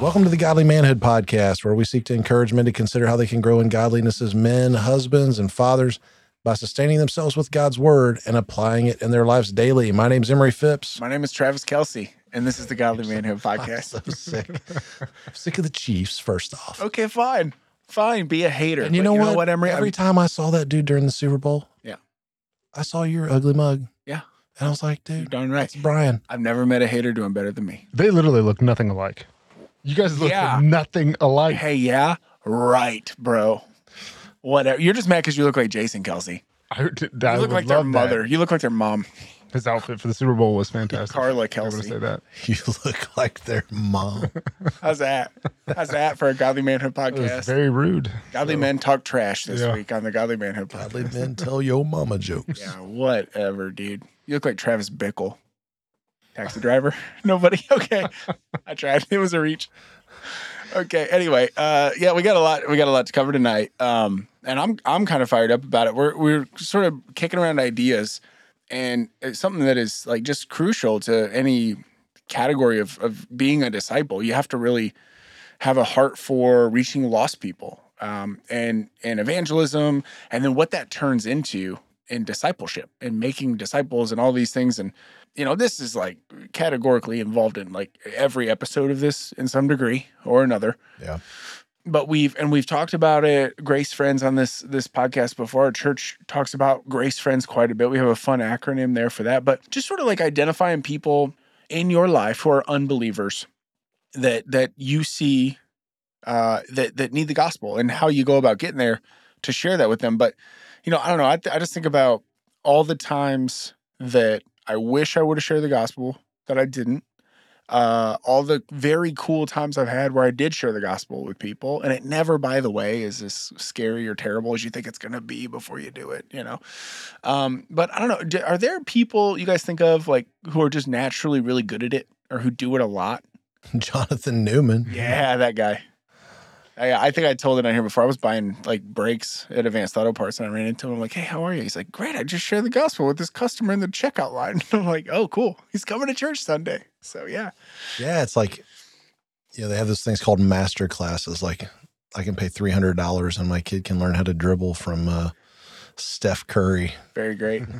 Welcome to the Godly Manhood Podcast, where we seek to encourage men to consider how they can grow in godliness as men, husbands, and fathers by sustaining themselves with God's word and applying it in their lives daily. My name's Emery Phipps. My name is Travis Kelsey, and this is the Godly Manhood I'm Podcast. so sick. I'm sick of the Chiefs, first off. Okay, fine. Fine. Be a hater. And you But know, what? Emery? Every I'm- time I saw that dude during the Super Bowl, Yeah. I saw your ugly mug. Yeah. And I was like, You're dude, darn right. it's Brian. I've never met a hater doing better than me. They literally look nothing alike. You guys look Yeah. nothing alike. Hey, yeah? Right, bro. Whatever. You're just mad because you look like Jason Kelce. I, I You look would like their love that. mother. You look like their mom, His outfit for the Super Bowl was fantastic. Carla Kelce. I'm gonna say that. You look like their mom. How's that? How's that for a Godly Manhood It was podcast? very rude. Godly Men talk trash this Yeah. week on the Godly Manhood Godly podcast. men tell your mama jokes. Yeah, whatever, dude. You look like Travis Bickle. Taxi driver? Nobody? Okay. I tried. It was a reach. Okay. Anyway, uh yeah, we got a lot we got a lot to cover tonight. Um and I'm I'm kind of fired up about it. We're we're sort of kicking around ideas and it's something that is like just crucial to any category of of being a disciple. You have to really have a heart for reaching lost people um, and and evangelism, and then what that turns into in discipleship and making disciples and all these things. And you know, this is like categorically involved in like every episode of this in some degree or another. Yeah. But we've and we've talked about it, Grace Friends, on this this podcast before. Our church talks about Grace Friends quite a bit. We have a fun acronym there for that. But just sort of like identifying people in your life who are unbelievers that that you see uh, that that need the gospel and how you go about getting there to share that with them. But you know, I don't know. I, th- I just think about all the times that I wish I would have shared the gospel that I didn't. Uh, all the very cool times I've had where I did share the gospel with people, and it never, by the way, is as scary or terrible as you think it's going to be before you do it. You know, um, but I don't know. Are there people you guys think of like who are just naturally really good at it, or who do it a lot? Jonathan Newman. Yeah, that guy. I, I think I told it on here before. I was buying like brakes at Advanced Auto Parts, and I ran into him. I'm like, "Hey, how are you?" He's like, "Great. I just shared the gospel with this customer in the checkout line." I'm like, "Oh, cool. He's coming to church Sunday." So yeah, Yeah, it's like, you know, they have those things called master classes. Like, I can pay three hundred dollars and my kid can learn how to dribble from uh, Steph Curry. very great.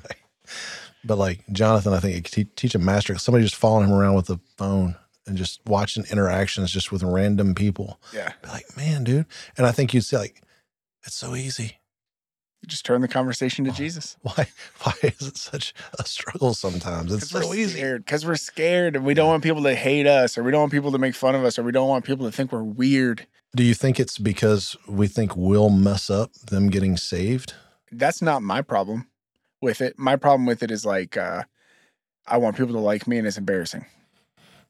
But like Jonathan, I think it could te- teach a master. Somebody just following him around with a phone and just watching interactions just with random people. yeah, Be like, man, dude. And I think you'd say like, it's so easy. Just turn the conversation to Jesus. Why? Why is it such a struggle sometimes? It's so easy. Because we're scared, and we don't want people to hate us, or we don't want people to make fun of us, or we don't want people to think we're weird. Do you think it's because we think we'll mess up them getting saved? that's not my problem with it. My problem with it is like uh I want people to like me and it's embarrassing.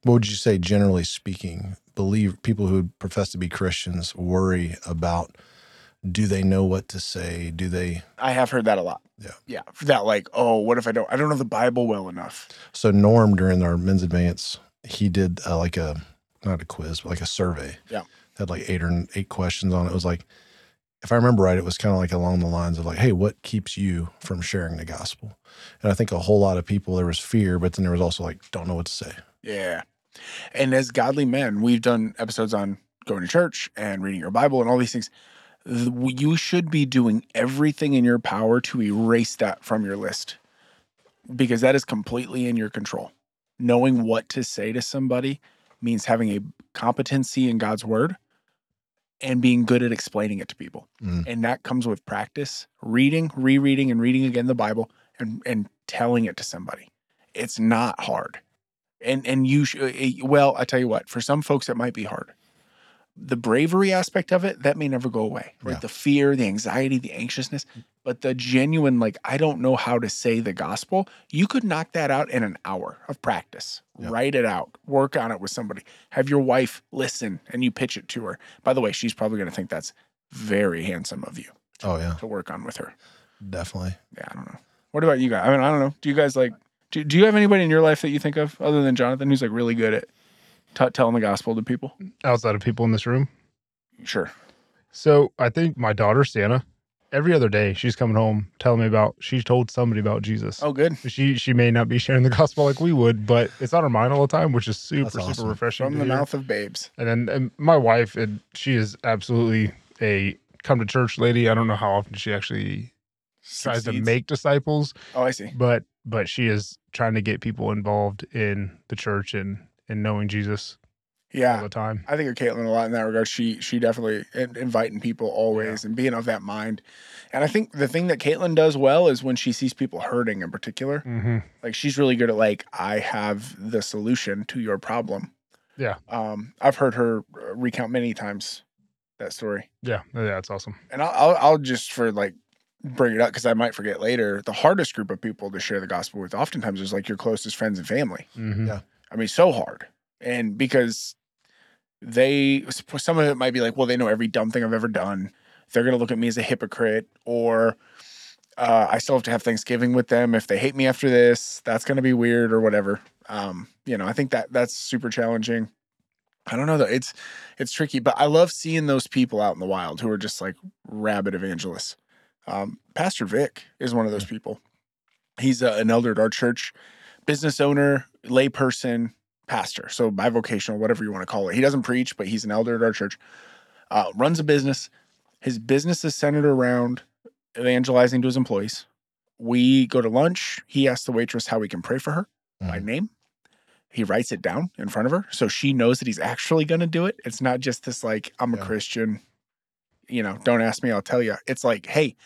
What would you say, generally speaking, believe people who profess to be Christians worry about do they know what to say? Do they? I have heard that a lot. Yeah. Yeah. That like, oh, what if I don't I don't know the Bible well enough. So, Norm, during our men's advance, he did uh, like a, not a quiz, but like a survey. Yeah. Had like eight or eight questions on it. It was like, if I remember right, it was kind of like along the lines of like, hey, what keeps you from sharing the gospel? And I think a whole lot of people, there was fear, but then there was also like, don't know what to say. Yeah. And as godly men, we've done episodes on going to church and reading your Bible and all these things. You should be doing everything in your power to erase that from your list because that is completely in your control. Knowing what to say to somebody means having a competency in God's word and being good at explaining it to people. Mm. And that comes with practice, reading, rereading, and reading again the Bible and, and telling it to somebody. It's not hard and and you sh- uh, well i tell you what for some folks it might be hard the bravery aspect of it that may never go away right? Yeah. the fear the anxiety the anxiousness but the genuine like i don't know how to say the gospel you could knock that out in an hour of practice. Yeah. write it out. Work on it with somebody. Have your wife listen and you pitch it to her. By the way she's probably going to think that's very handsome of you Oh, yeah, to work on with her. Definitely. yeah i don't know. What about you guys? I mean i don't know. Do you guys like do, do you have anybody in your life that you think of other than jonathan who's like really good at t- telling the gospel to people outside of people in this room. sure So I think my daughter Santa, every other day she's coming home telling me about she told somebody about Jesus. Oh, good. She she may not be sharing the gospel like we would, but it's on her mind all the time, which is super awesome. super refreshing. From the hear. mouth of babes. And then and my wife, and she is absolutely a come to church lady. I don't know how often she actually tries to make disciples, Oh, I see. but but she is trying to get people involved in the church and and knowing Jesus yeah, all the time. I think of Caitlin a lot in that regard. She she definitely in, inviting people always and being of that mind. And I think the thing that Caitlin does well is when she sees people hurting in particular. hmm Like she's really good at like I have the solution to your problem. Yeah. Um, I've heard her uh, recount many times that story. Yeah, yeah, that's awesome. And I'll I'll, I'll just for like bring it up because I might forget later. The hardest group of people to share the gospel with, oftentimes, is like your closest friends and family. hmm Yeah. I mean, so hard. And because they, some of it might be like, well, they know every dumb thing I've ever done. They're going to look at me as a hypocrite, or uh, I still have to have Thanksgiving with them. If they hate me after this, that's going to be weird or whatever. Um, you know, I think that that's super challenging. I don't know though. It's it's tricky, but I love seeing those people out in the wild who are just like rabid evangelists. Um, Pastor Vic is one of those people. He's uh, an elder at our church, business owner, layperson, pastor. So bivocational, whatever you want to call it. He doesn't preach, but he's an elder at our church. Uh, runs a business. His business is centered around evangelizing to his employees. We go to lunch. He asks the waitress how we can pray for her by Mhm. name. He writes it down in front of her so she knows that he's actually going to do it. It's not just this like I'm a Yeah. Christian, you know, don't ask me, I'll tell you. It's like, hey,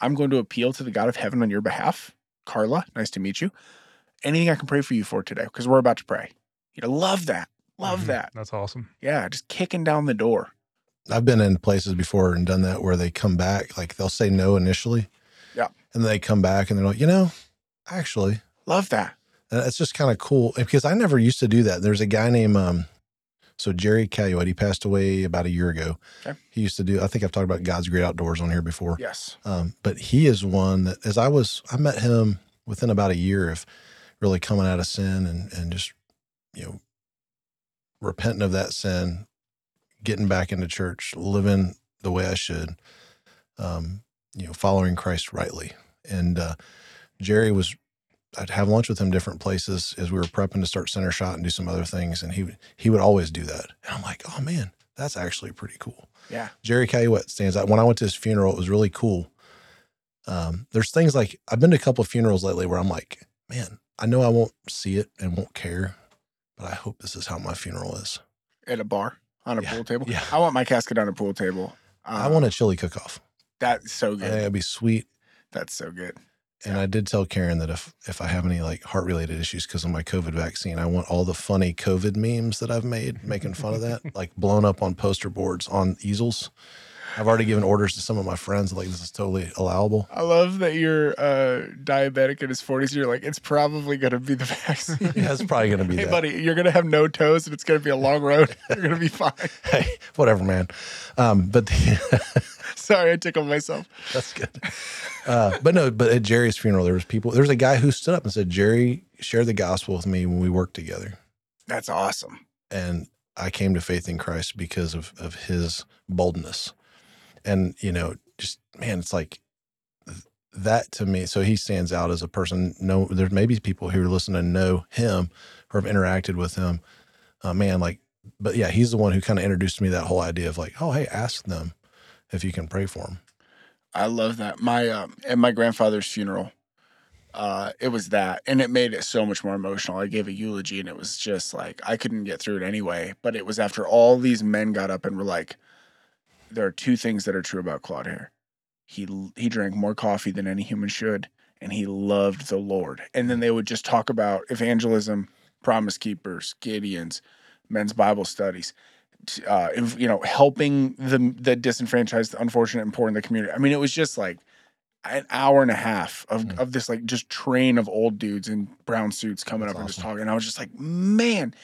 I'm going to appeal to the God of heaven on your behalf. Carla, nice to meet you. Anything I can pray for you for today because we're about to pray. You know, love that. Love Mhm. that. That's awesome. Yeah, just kicking down the door. I've been in places before and done that where they come back, like they'll say no initially. Yeah. And they come back and they're like, you know, actually, Love that. and it's just kind of cool because I never used to do that. There's a guy named, um, so Jerry Caluette, he passed away about a year ago. Okay. He used to do, I think I've talked about God's Great Outdoors on here before. Yes. Um, but he is one that as I was, I met him within about a year of really coming out of sin and, and just, you know, repenting of that sin, getting back into church, living the way I should, um, you know, following Christ rightly. And, uh, Jerry was, I'd have lunch with him different places as we were prepping to start center shot and do some other things. And he, would he would always do that. And I'm like, oh man, that's actually pretty cool. Yeah. Jerry Caluette stands out. When I went to his funeral, it was really cool. Um, there's things like I've been to a couple of funerals lately where I'm like, man, I know I won't see it and won't care, but I hope this is how my funeral is. At a bar on a Yeah, pool table. yeah. I want my casket on a pool table. I want a um, chili cook off. That's so good. it'd be sweet. That's so good. And I did tell Karen that if if I have any like heart related issues because of my COVID vaccine, I want all the funny COVID memes that I've made making fun of that, like blown up on poster boards on easels. I've already given orders to some of my friends, like this is totally allowable. I love that you're uh, diabetic in his 40s. You're like, it's probably going to be the vaccine. Yeah, it's probably gonna be hey, that. buddy, you're going to have no toes and it's going to be a long road. You're going to be fine. Hey, whatever, man. Um, but the, Sorry, I tickled myself. That's good. Uh, but no, but at Jerry's funeral, there was people. There was a guy who stood up and said, "Jerry shared the gospel with me when we worked together, That's awesome. and I came to faith in Christ because of of his boldness." And you know, just man, it's like that to me. So he stands out as a person. No, there may be people who listening and know him or have interacted with him. Uh, man, like, but yeah, he's the one who kind of introduced me that whole idea of like, oh, hey, ask them if you can pray for them. I love that. My um, at my grandfather's funeral, uh, it was that, and it made it so much more emotional. I gave a eulogy, and it was just like I couldn't get through it anyway. But it was after all these men got up and were like, "There are two things that are true about Claude Hare. He he drank more coffee than any human should, and he loved the Lord." And then they would just talk about evangelism, promise keepers, Gideons, men's Bible studies uh, if- you know, helping the the disenfranchised, the unfortunate, and poor in the community. I mean, it was just like an hour and a half of Mm. of this like just train of old dudes in brown suits coming That's up and just talking. And I was just like, man,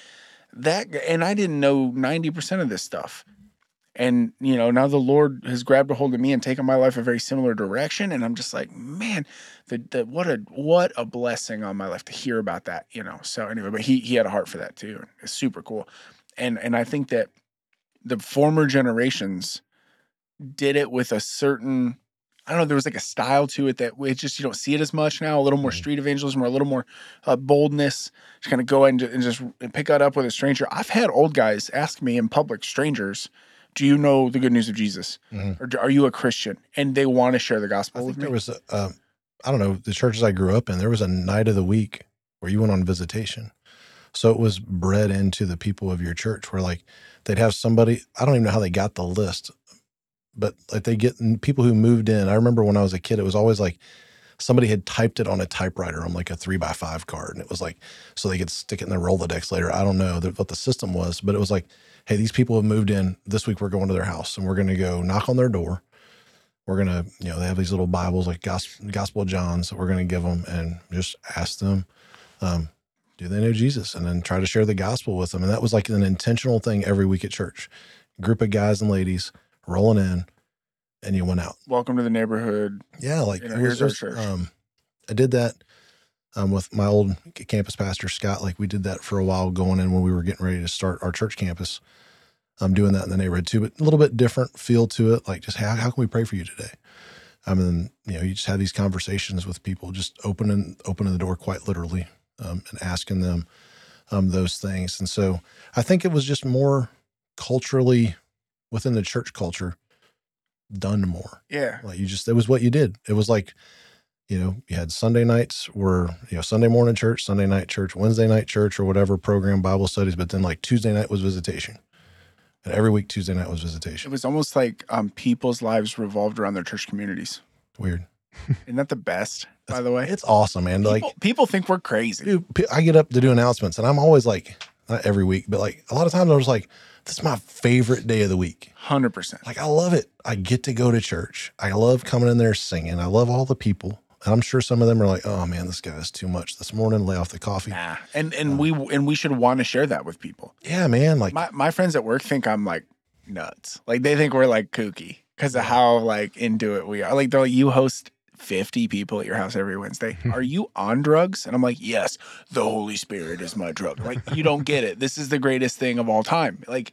that. And I didn't know ninety percent of this stuff. And you know, now the Lord has grabbed a hold of me and taken my life a very similar direction. And I'm just like, man, the, the what a what a blessing on my life to hear about that. You know. So anyway, but he he had a heart for that too. It's super cool. And and I think that the former generations did it with a certain I don't know. There was like a style to it that it just you don't see it as much now. A little more street evangelism or a little more uh, boldness. Just kind of go in and just pick that up with a stranger. I've had old guys ask me in public, strangers, "Do you know the good news of Jesus? Mhm. Or do- are you a Christian?" And they want to share the I gospel think with me. there was, a, um, I don't know, the churches I grew up in, there was a night of the week where you went on visitation. So it was bred into the people of your church where like they'd have somebody, I don't even know how they got the list, but like they get people who moved in. I remember when I was a kid, it was always like somebody had typed it on a typewriter on like a three by five card. And it was like, so they could stick it in their Rolodex later. I don't know what the system was, but it was like, hey, these people have moved in. This week we're going to their house and we're going to go knock on their door we're gonna you know they have these little bibles like gospel, gospel of john's that we're gonna give them and just ask them um, do they know jesus and then try to share the gospel with them and that was like an intentional thing every week at church group of guys and ladies rolling in and you went out Welcome to the neighborhood. yeah like You know, here's our church. um, i did that um, with my old campus pastor scott like we did that for a while going in when we were getting ready to start our church campus i'm doing that in the neighborhood too but a little bit different feel to it like just how, how can we pray for you today I mean, you know, you just have these conversations with people, just opening opening the door quite literally um, and asking them um, those things. And so I think it was just more culturally within the church culture done more. Yeah. Like you just, it was what you did. It was like, you know, you had Sunday nights were, you know, Sunday morning church, Sunday night church, Wednesday night church, or whatever program Bible studies. But then like Tuesday night was visitation. And every week, Tuesday night was visitation. It was almost like um, people's lives revolved around their church communities. Weird. Isn't that the best, by the way? It's awesome, man. People, Like, people think we're crazy. dude, I get up to do announcements and I'm always like, not every week, but like a lot of times I was like, this is my favorite day of the week. 100%. Like, I love it. I get to go to church. I love coming in there singing. I love all the people. And I'm sure some of them are like, oh man, this guy is too much this morning. Lay off the coffee. Nah. And and we and we should want to share that with people. Yeah, man. Like, My my friends at work think I'm like nuts. Like they think we're like kooky because of how like into it we are. Like they're like, you host 50 people at your house every Wednesday. Are you on drugs? And I'm like, yes, the Holy Spirit is my drug. Like, you don't get it. This is the greatest thing of all time. Like,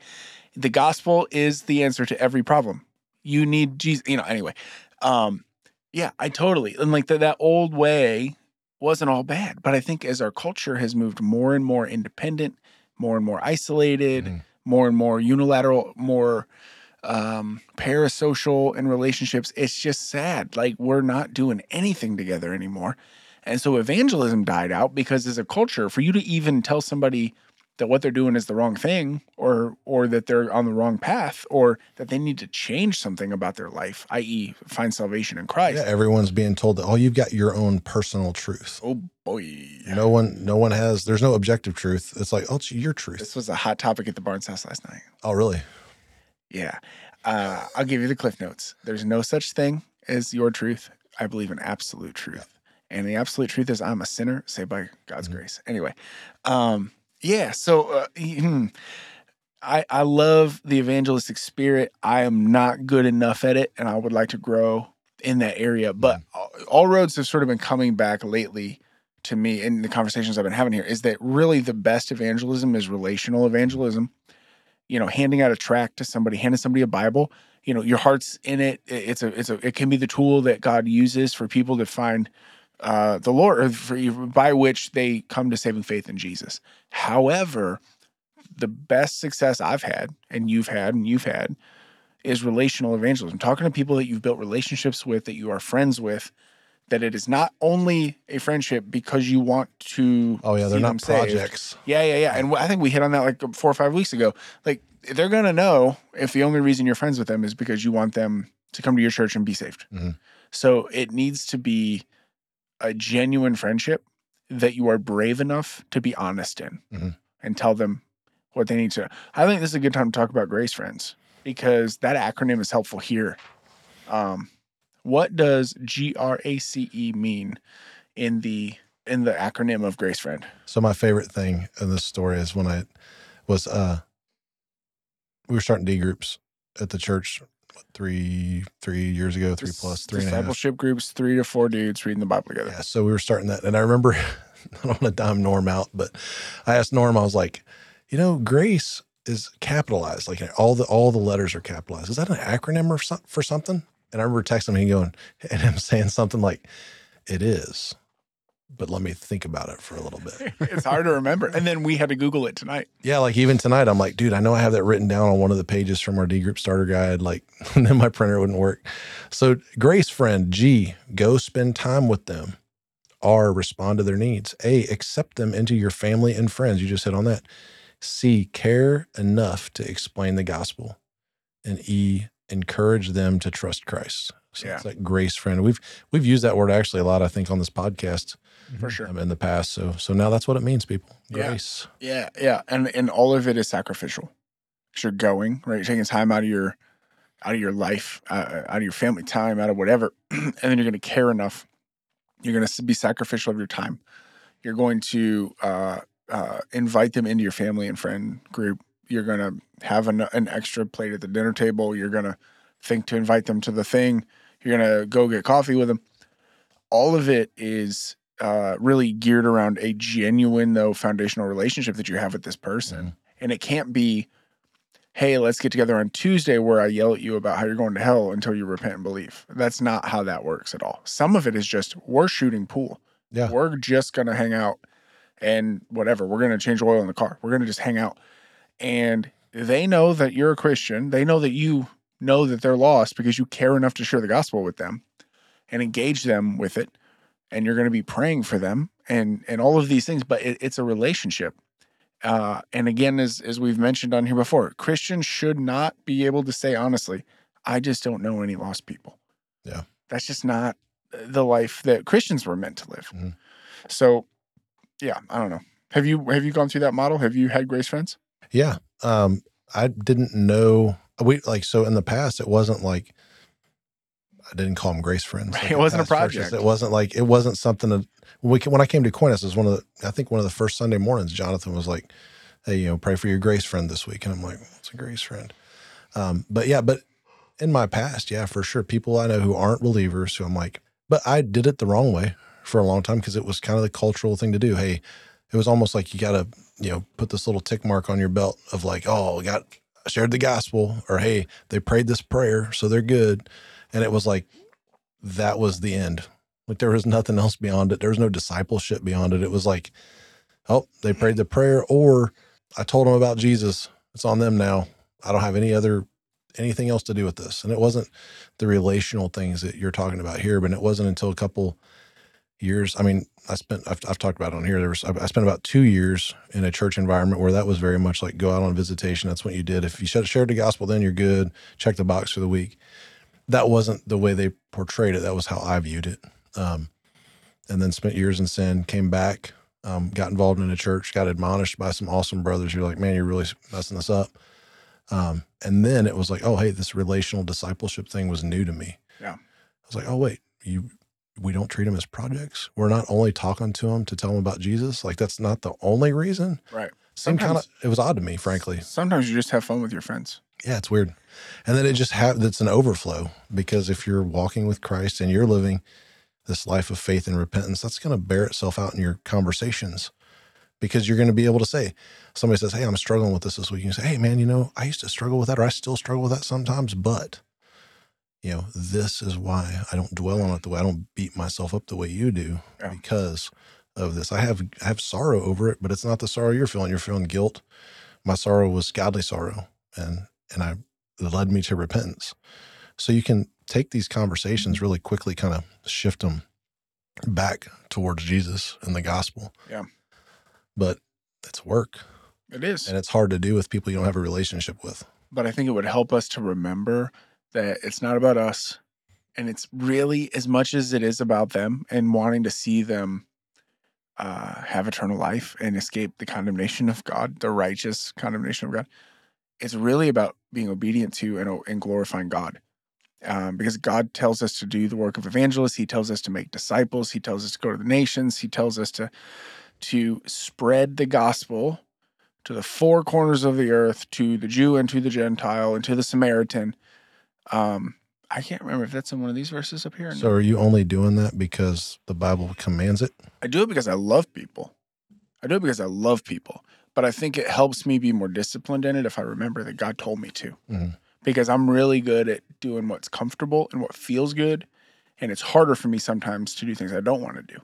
the gospel is the answer to every problem. You need Jesus. You know, anyway. Um, yeah, I totally. And like that that old way wasn't all bad. But I think as our culture has moved more and more independent, more and more isolated, Mhm. more and more unilateral, more um parasocial in relationships it's just sad like we're not doing anything together anymore and so evangelism died out because as a culture for you to even tell somebody that what they're doing is the wrong thing or or that they're on the wrong path or that they need to change something about their life i.e find salvation in christ yeah, everyone's being told that, oh, you've got your own personal truth. oh boy No one, no one has, there's no objective truth. It's like, oh, it's your truth. this was a hot topic at the barnes house last night Oh, really? Yeah. Uh, I'll give you the cliff notes. There's no such thing as your truth. I believe in absolute truth. And the absolute truth is I'm a sinner saved by God's Mhm. grace. Anyway, um, yeah. So uh, hmm, I, I love the evangelistic spirit. I am not good enough at it, and I would like to grow in that area. But all- all roads have sort of been coming back lately to me in the conversations I've been having here is that really the best evangelism is relational evangelism you know, handing out a tract to somebody, handing somebody a Bible, you know, your heart's in. It- It's a, it's a, it can be the tool that God uses for people to find uh, the Lord, for, by which they come to saving faith in Jesus. However, the best success I've had, and you've had, and you've had, is relational evangelism. Talking to people that you've built relationships with, that you are friends with, that it is not only a friendship because you want to. Oh, yeah. They're not saved. projects. Yeah, yeah, yeah. And I think we hit on that like four or five weeks ago. Like they're gonna know if the only reason you're friends with them is because you want them to come to your church and be saved. Mhm. So it needs to be a genuine friendship that you are brave enough to be honest in Mhm. and tell them what they need to. I think this is a good time to talk about Grace Friends because that acronym is helpful here. Um, what does G R A C E mean in the in the acronym of Grace Friend? So my favorite thing in this story is when I was uh we were starting D groups at the church what, three three years ago, three plus, three and a half. discipleship groups, three to four dudes reading the Bible together. Yeah, so we were starting that, and I remember I don't want to dime Norm out, but I asked Norm, I was like, you know, grace is capitalized, like all the all the letters are capitalized. Is that an acronym or some, for something? And I remember texting him and going and him saying something like, "It is." But let me think about it for a little bit. it's hard to remember. And then we had to Google it tonight. Yeah, like even tonight, I'm like, dude, I know I have that written down on one of the pages from our D group starter guide. Like, and then my printer wouldn't work. So, Grace friend G, go spend time with them. R, respond to their needs. A, accept them into your family and friends. You just hit on that. C, care enough to explain the gospel. And E, encourage them to trust Christ. So Yeah. it's like grace friend. We've we've used that word actually a lot, I think, on this podcast For sure. um, in the past. So so now that's what it means, people. Yeah. Grace. Yeah, yeah, and and all of it is sacrificial. 'Cause You're going right, you're taking time out of your out of your life, uh, out of your family time, out of whatever, and then you're going to care enough. You're going to be sacrificial of your time. You're going to uh, uh, invite them into your family and friend group. You're going to have an, an extra plate at the dinner table. You're going to think to invite them to the thing. You're going to go get coffee with them. All of it is uh, really geared around a genuine, though, foundational relationship that you have with this person. And it can't be, hey, let's get together on Tuesday where I yell at you about how you're going to hell until you repent and believe. That's not how that works at all. Some of it is just we're shooting pool. Yeah. We're just going to hang out and whatever. We're going to change oil in the car. We're going to just hang out. And they know that you're a Christian. They know that you know that they're lost because you care enough to share the gospel with them and engage them with it. And you're going to be praying for them and and all of these things. But it, it's a relationship. Uh, and again, as as we've mentioned on here before, Christians should not be able to say honestly, I just don't know any lost people. Yeah. that's just not the life that Christians were meant to live. Mhm. So, yeah, I don't know. Have you have you gone through that model? Have you had grace friends? Yeah. Um, I didn't know we like so in the past it wasn't like I didn't call them grace friends. Right, like it wasn't a past churches. project. It wasn't like it wasn't something that we when I came to Aquinas, it was one of the I think one of the first Sunday mornings. Jonathan was like, "Hey, you know, pray for your grace friend this week," and I'm like, "What's a grace friend?" Um, but yeah, but in my past, yeah, for sure, people I know who aren't believers, who I'm like, but I did it the wrong way for a long time because it was kind of the cultural thing to do. Hey, it was almost like you got to you know put this little tick mark on your belt of like, oh, I got shared the gospel, or hey, they prayed this prayer, so they're good, and it was like that was the end. Like there was nothing else beyond it. There was no discipleship beyond it. It was like, oh, they prayed the prayer, or I told them about Jesus. It's on them now. I don't have any other anything else to do with this. And it wasn't the relational things that you're talking about here, but it wasn't until a couple years. I mean, I spent I've, I've talked about it on here. There was I spent about two years in a church environment where that was very much like go out on visitation. That's what you did. If you shared shared the gospel, then you're good. Check the box for the week. That wasn't the way they portrayed it. That was how I viewed it. Um, and then spent years in sin. Came back. Um, got involved in a church. Got admonished by some awesome brothers. You're like, man, you're really messing this up. Um, and then it was like, oh, hey, this relational discipleship thing was new to me. Yeah. I was like, oh, wait, you, we don't treat them as projects. We're not only talking to them to tell them about Jesus. Like that's not the only reason. Right. Seemed kind of, it was odd to me, frankly. Sometimes you just have fun with your friends. Yeah, it's weird. And then it just have that's an overflow because if you're walking with Christ and you're living this life of faith and repentance, that's going to bear itself out in your conversations because you're going to be able to say, somebody says, Hey, I'm struggling with this this week. You say, Hey, man, you know, I used to struggle with that or I still struggle with that sometimes, but you know, this is why I don't dwell on it the way I don't beat myself up the way you do Yeah. because of this. I have I have sorrow over it, but it's not the sorrow you're feeling. You're feeling guilt. My sorrow was godly sorrow, and and I it led me to repentance. So you can take these conversations really quickly, kind of shift them back towards Jesus and the gospel. Yeah. But it's work, It is. and it's hard to do with people you don't have a relationship with. but I think it would help us to remember that it's not about us. And it's really as much as it is about them and wanting to see them uh, have eternal life and escape the condemnation of God, the righteous condemnation of God. It's really about being obedient to and, and glorifying God. Um, because God tells us to do the work of evangelists. He tells us to make disciples. He tells us to go to the nations. He tells us to to spread the gospel to the four corners of the earth, to the Jew and to the Gentile and to the Samaritan. Um, I can't remember if that's in one of these verses up here. or So not. are you only doing that because the Bible commands it? I do it because I love people. I do it because I love people. But I think it helps me be more disciplined in it if I remember that God told me to. Mhm. because I'm really good at doing what's comfortable and what feels good. And it's harder for me sometimes to do things I don't want to do.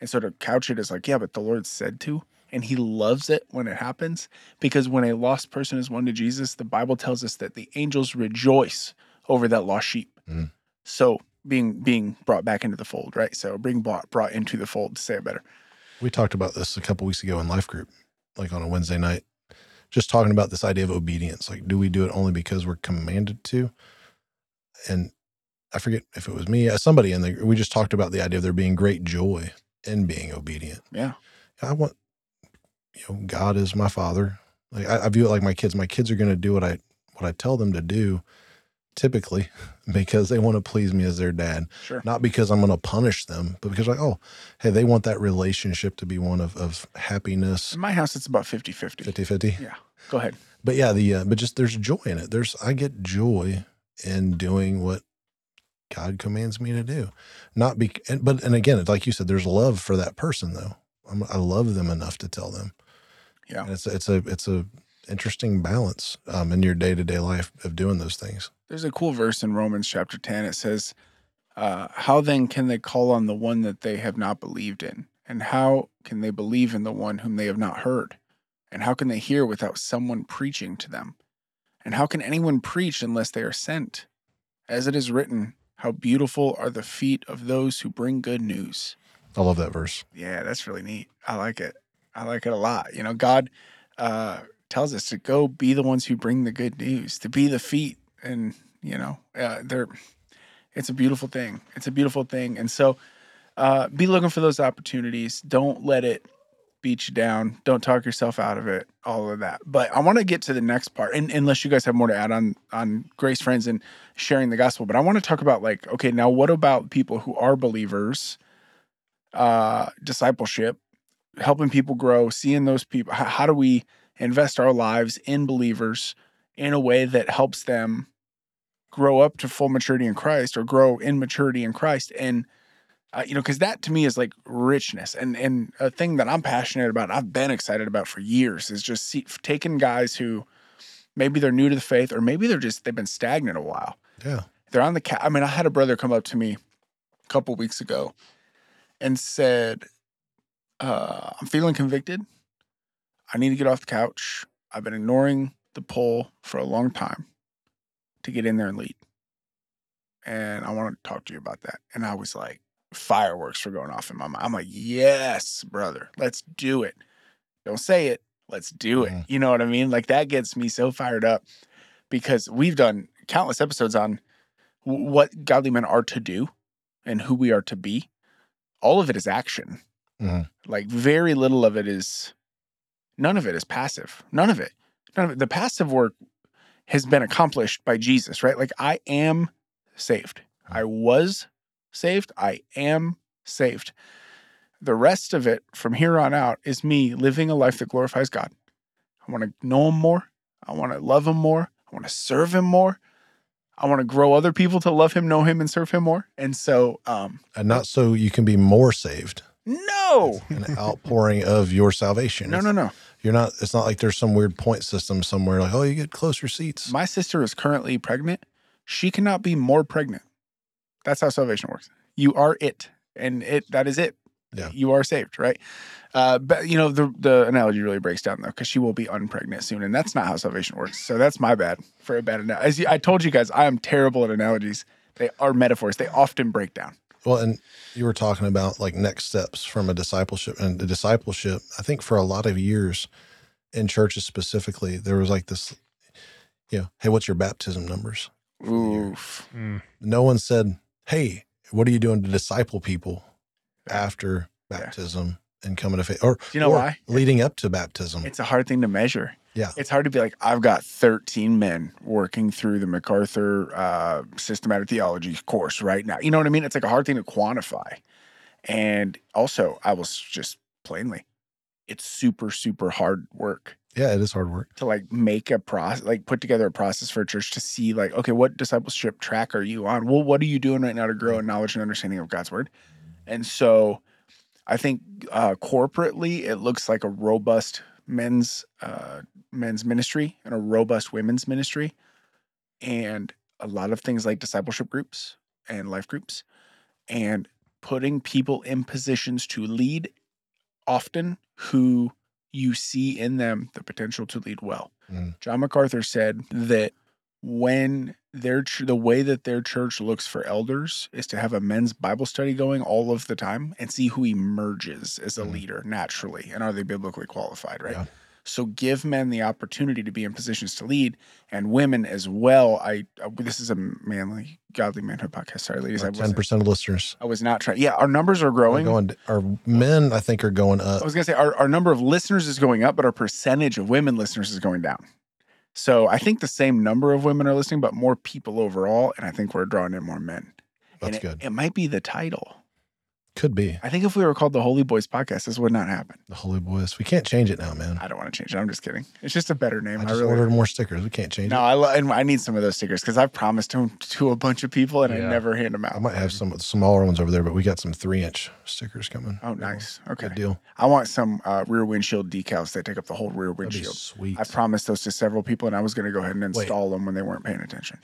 And so to couch it as like, yeah, but the Lord said to. And he loves it when it happens because when a lost person is won to Jesus, the Bible tells us that the angels rejoice over that lost sheep. Mm. So being being brought back into the fold, right? So being brought brought into the fold to say it better. We talked about this a couple weeks ago in life group, like on a Wednesday night, just talking about this idea of obedience. Like, do we do it only because we're commanded to? And I forget if it was me, uh, somebody in the, we just talked about the idea of there being great joy in being obedient. Yeah. I want, you know, God is my father. Like I, I view it like my kids. My kids are going to do what I, what I tell them to do typically because they want to please me as their dad Sure. not because I'm going to punish them, but because like, oh, hey, they want that relationship to be one of, of happiness, In my house, it's about 50 50. 50 50. Yeah. Go ahead. But yeah, the, uh, but just there's joy in it. There's, I get joy in doing what God commands me to do. Not be, and, but, and again, it's like you said, there's love for that person though. I'm, I love them enough to tell them. Yeah. And it's, it's a, it's a interesting balance um, in your day to day life of doing those things. There's a cool verse in Romans chapter 10. It says, uh, How then can they call on the one that they have not believed in? And how can they believe in the one whom they have not heard? And how can they hear without someone preaching to them? And how can anyone preach unless they are sent? As it is written, How beautiful are the feet of those who bring good news. I love that verse. Yeah, that's really neat. I like it. I like it a lot. You know, God uh, tells us to go be the ones who bring the good news, to be the feet, and you know, uh, they're. It's a beautiful thing. It's a beautiful thing, and so uh, be looking for those opportunities. Don't let it beat you down. Don't talk yourself out of it. All of that. But I want to get to the next part, and unless you guys have more to add on on Grace Friends and sharing the gospel, but I want to talk about like, okay, now what about people who are believers? uh, discipleship, helping people grow, seeing those people. How, how do we invest our lives in believers in a way that helps them grow up to full maturity in Christ or grow in maturity in Christ? And uh, you know, because that to me is like richness, and and a thing that I'm passionate about, I've been excited about for years, is just see, taking guys who maybe they're new to the faith, or maybe they're just they've been stagnant a while Yeah. they're on the ca- I mean, I had a brother come up to me a couple weeks ago and said, uh, I'm feeling convicted. I need to get off the couch. I've been ignoring the pull for a long time to get in there and lead. And I want to talk to you about that. And I was like, fireworks were going off in my mind. I'm like, yes, brother, let's do it. Don't say it. Let's do it. Mhm. You know what I mean? Like that gets me so fired up because we've done countless episodes on w- what godly men are to do and who we are to be. All of it is action. Mhm. Like very little of it is, none of it is passive. None of it. None of it. The passive work has been accomplished by Jesus, right? Like I am saved. I was saved. I am saved. The rest of it from here on out is me living a life that glorifies God. I want to know Him more. I want to love Him more. I want to serve Him more. I want to grow other people to love Him, know Him, and serve Him more. And so, um, And not so you can be more saved. No, an outpouring of your salvation. no, no, no. You're not. It's not like there's some weird point system somewhere. Like, oh, you get closer seats. My sister is currently pregnant. She cannot be more pregnant. That's how salvation works. You are it, and it that is it. Yeah. You are saved, right? Uh, but you know the the analogy really breaks down though, because she will be unpregnant soon, and that's not how salvation works. So that's my bad for a bad analogy. As you, I told you guys, I am terrible at analogies. They are metaphors. They often break down. Well, and you were talking about like next steps from a discipleship, and the discipleship. I think for a lot of years, in churches specifically, there was like this. You know, hey, what's your baptism numbers? Oof. Mm. No one said, hey, what are you doing to disciple people after Yeah. baptism and coming to faith, or Do you know or why? leading up to baptism? It's a hard thing to measure. Yeah. It's hard to be like, I've got 13 men working through the MacArthur uh, systematic theology course right now. You know what I mean? It's like a hard thing to quantify. And also, I was just plainly, it's super, super hard work yeah, it is hard work. to like make a process, like put together a process for a church to see, like, okay, what discipleship track are you on? Well, what are you doing right now to grow in knowledge and understanding of God's word? And so I think uh, corporately, it looks like a robust men's uh, men's ministry and a robust women's ministry. and a lot of things like discipleship groups and life groups and putting people in positions to lead often who you see in them the potential to lead well. Mm. John MacArthur said that when their ch- the way that their church looks for elders is to have a men's Bible study going all of the time and see who emerges as a Mhm. leader naturally and are they biblically qualified, right? Yeah. So give men the opportunity to be in positions to lead, and women as well. I uh, this is a manly, godly manhood podcast. Sorry, ladies, I Ten percent of listeners I was not trying. Yeah, our numbers are growing. going. Our men, I think, are going up. I was gonna say our, our number of listeners is going up, but our percentage of women listeners is going down. So I think the same number of women are listening, but more people overall, and I think we're drawing in more men. That's it, good. It might be the title. Could be I think if we were called the Holy Boys Podcast, this would not happen. the Holy Boys. We can't change it now, man. I don't want to change it. I'm just kidding. It's just a better name. I I, just really ordered more stickers. We can't change no. it. No, I lo- and I need some of those stickers because I've promised them to a bunch of people and I never hand them out. I might have some smaller ones over there, but we got some three inch stickers coming. Oh, nice. Okay. Good deal. I want some uh, rear windshield decals that take up the whole rear That'd be windshield. sweet. I promised those to several people, and I was going to go ahead and install them when they weren't paying attention.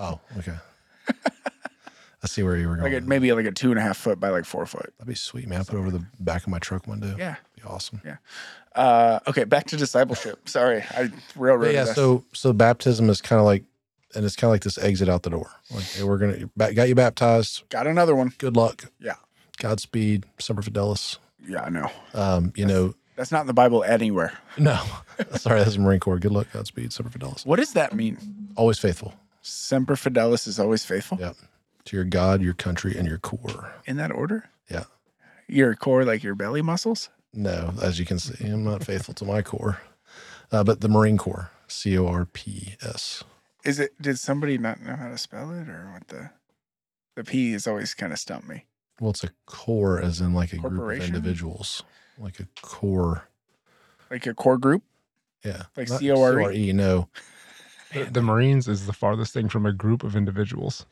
oh, okay. I see where you were going. Like a, maybe like a two and a half foot by like four foot. That'd be sweet, man. I put it over the back of my truck one day. Yeah. Be awesome. Uh, okay, back to discipleship. Sorry, I railroaded. Yeah, so so baptism is kind of like, and it's kind of like this exit out the door. Like, hey, we're gonna got you baptized. got another one. Good luck. Yeah. Godspeed. Semper Fidelis. Yeah, I know. Um, you know, That's not in the Bible anywhere. no, sorry, that's Marine Corps. Good luck. Godspeed. Semper Fidelis. What does that mean? Always faithful. Semper Fidelis is always faithful. Yeah. To your God, your country, and your core. In that order. Yeah. Your core, like your belly muscles. No, as you can see, I'm not faithful to my core. Uh, but the Marine Corps, C O R P S. Is it? Did somebody not know how to spell it, or what the? The P is always kind of stumped me. Well, it's a core, as in like a group of individuals, like a core. Like a core group. Yeah, Like Not C-O-R-E? C-O-R-E, No, The, the Marines is the farthest thing from a group of individuals.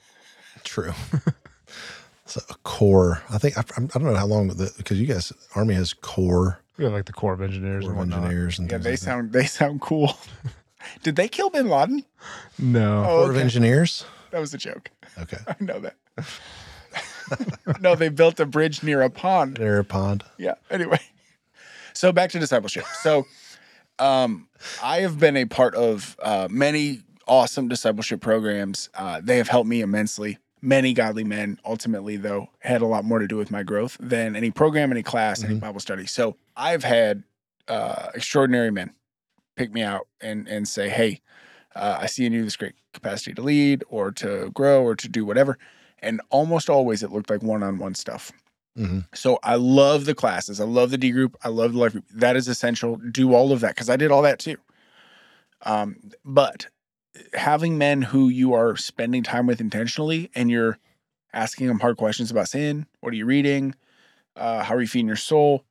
True. so a core. I think I, I don't know how long the because you guys Army has core, We have like the Corps of Engineers core and of whatnot. engineers and Yeah, they like that. sound they sound cool. Did they kill Bin Laden? No. Oh, Corps of engineers. That was a joke. Okay, I know that. no, they built a bridge near a pond. they're a pond. Yeah. Anyway, so back to discipleship. So, um, I have been a part of uh, many awesome discipleship programs. Uh, they have helped me immensely. Many godly men, ultimately, though, had a lot more to do with my growth than any program, any class, any Mhm. Bible study. So, I've had uh, extraordinary men pick me out and and say, "Hey, uh, I see in you this great capacity to lead, or to grow, or to do whatever." And almost always, it looked like one-on-one stuff. hmm So I love the classes. I love the D group. I love the life group. That is essential. Do all of that because I did all that too. Um, but having men who you are spending time with intentionally and you're asking them hard questions about sin. What are you reading? Uh, how are you feeding your soul?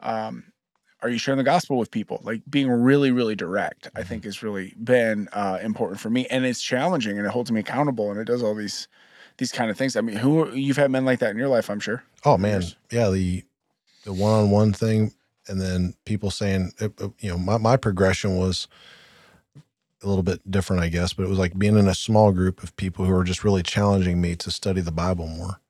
Um, are you sharing the gospel with people? Like being really, really direct, I think has really been uh, important for me. And it's challenging and it holds me accountable and it does all these these kind of things. I mean, who you've had men like that in your life, I'm sure. Oh man, yeah the the one on one thing, and then people saying, uh, uh, you know, my my progression was a little bit different, I guess, but it was like being in a small group of people who were just really challenging me to study the Bible more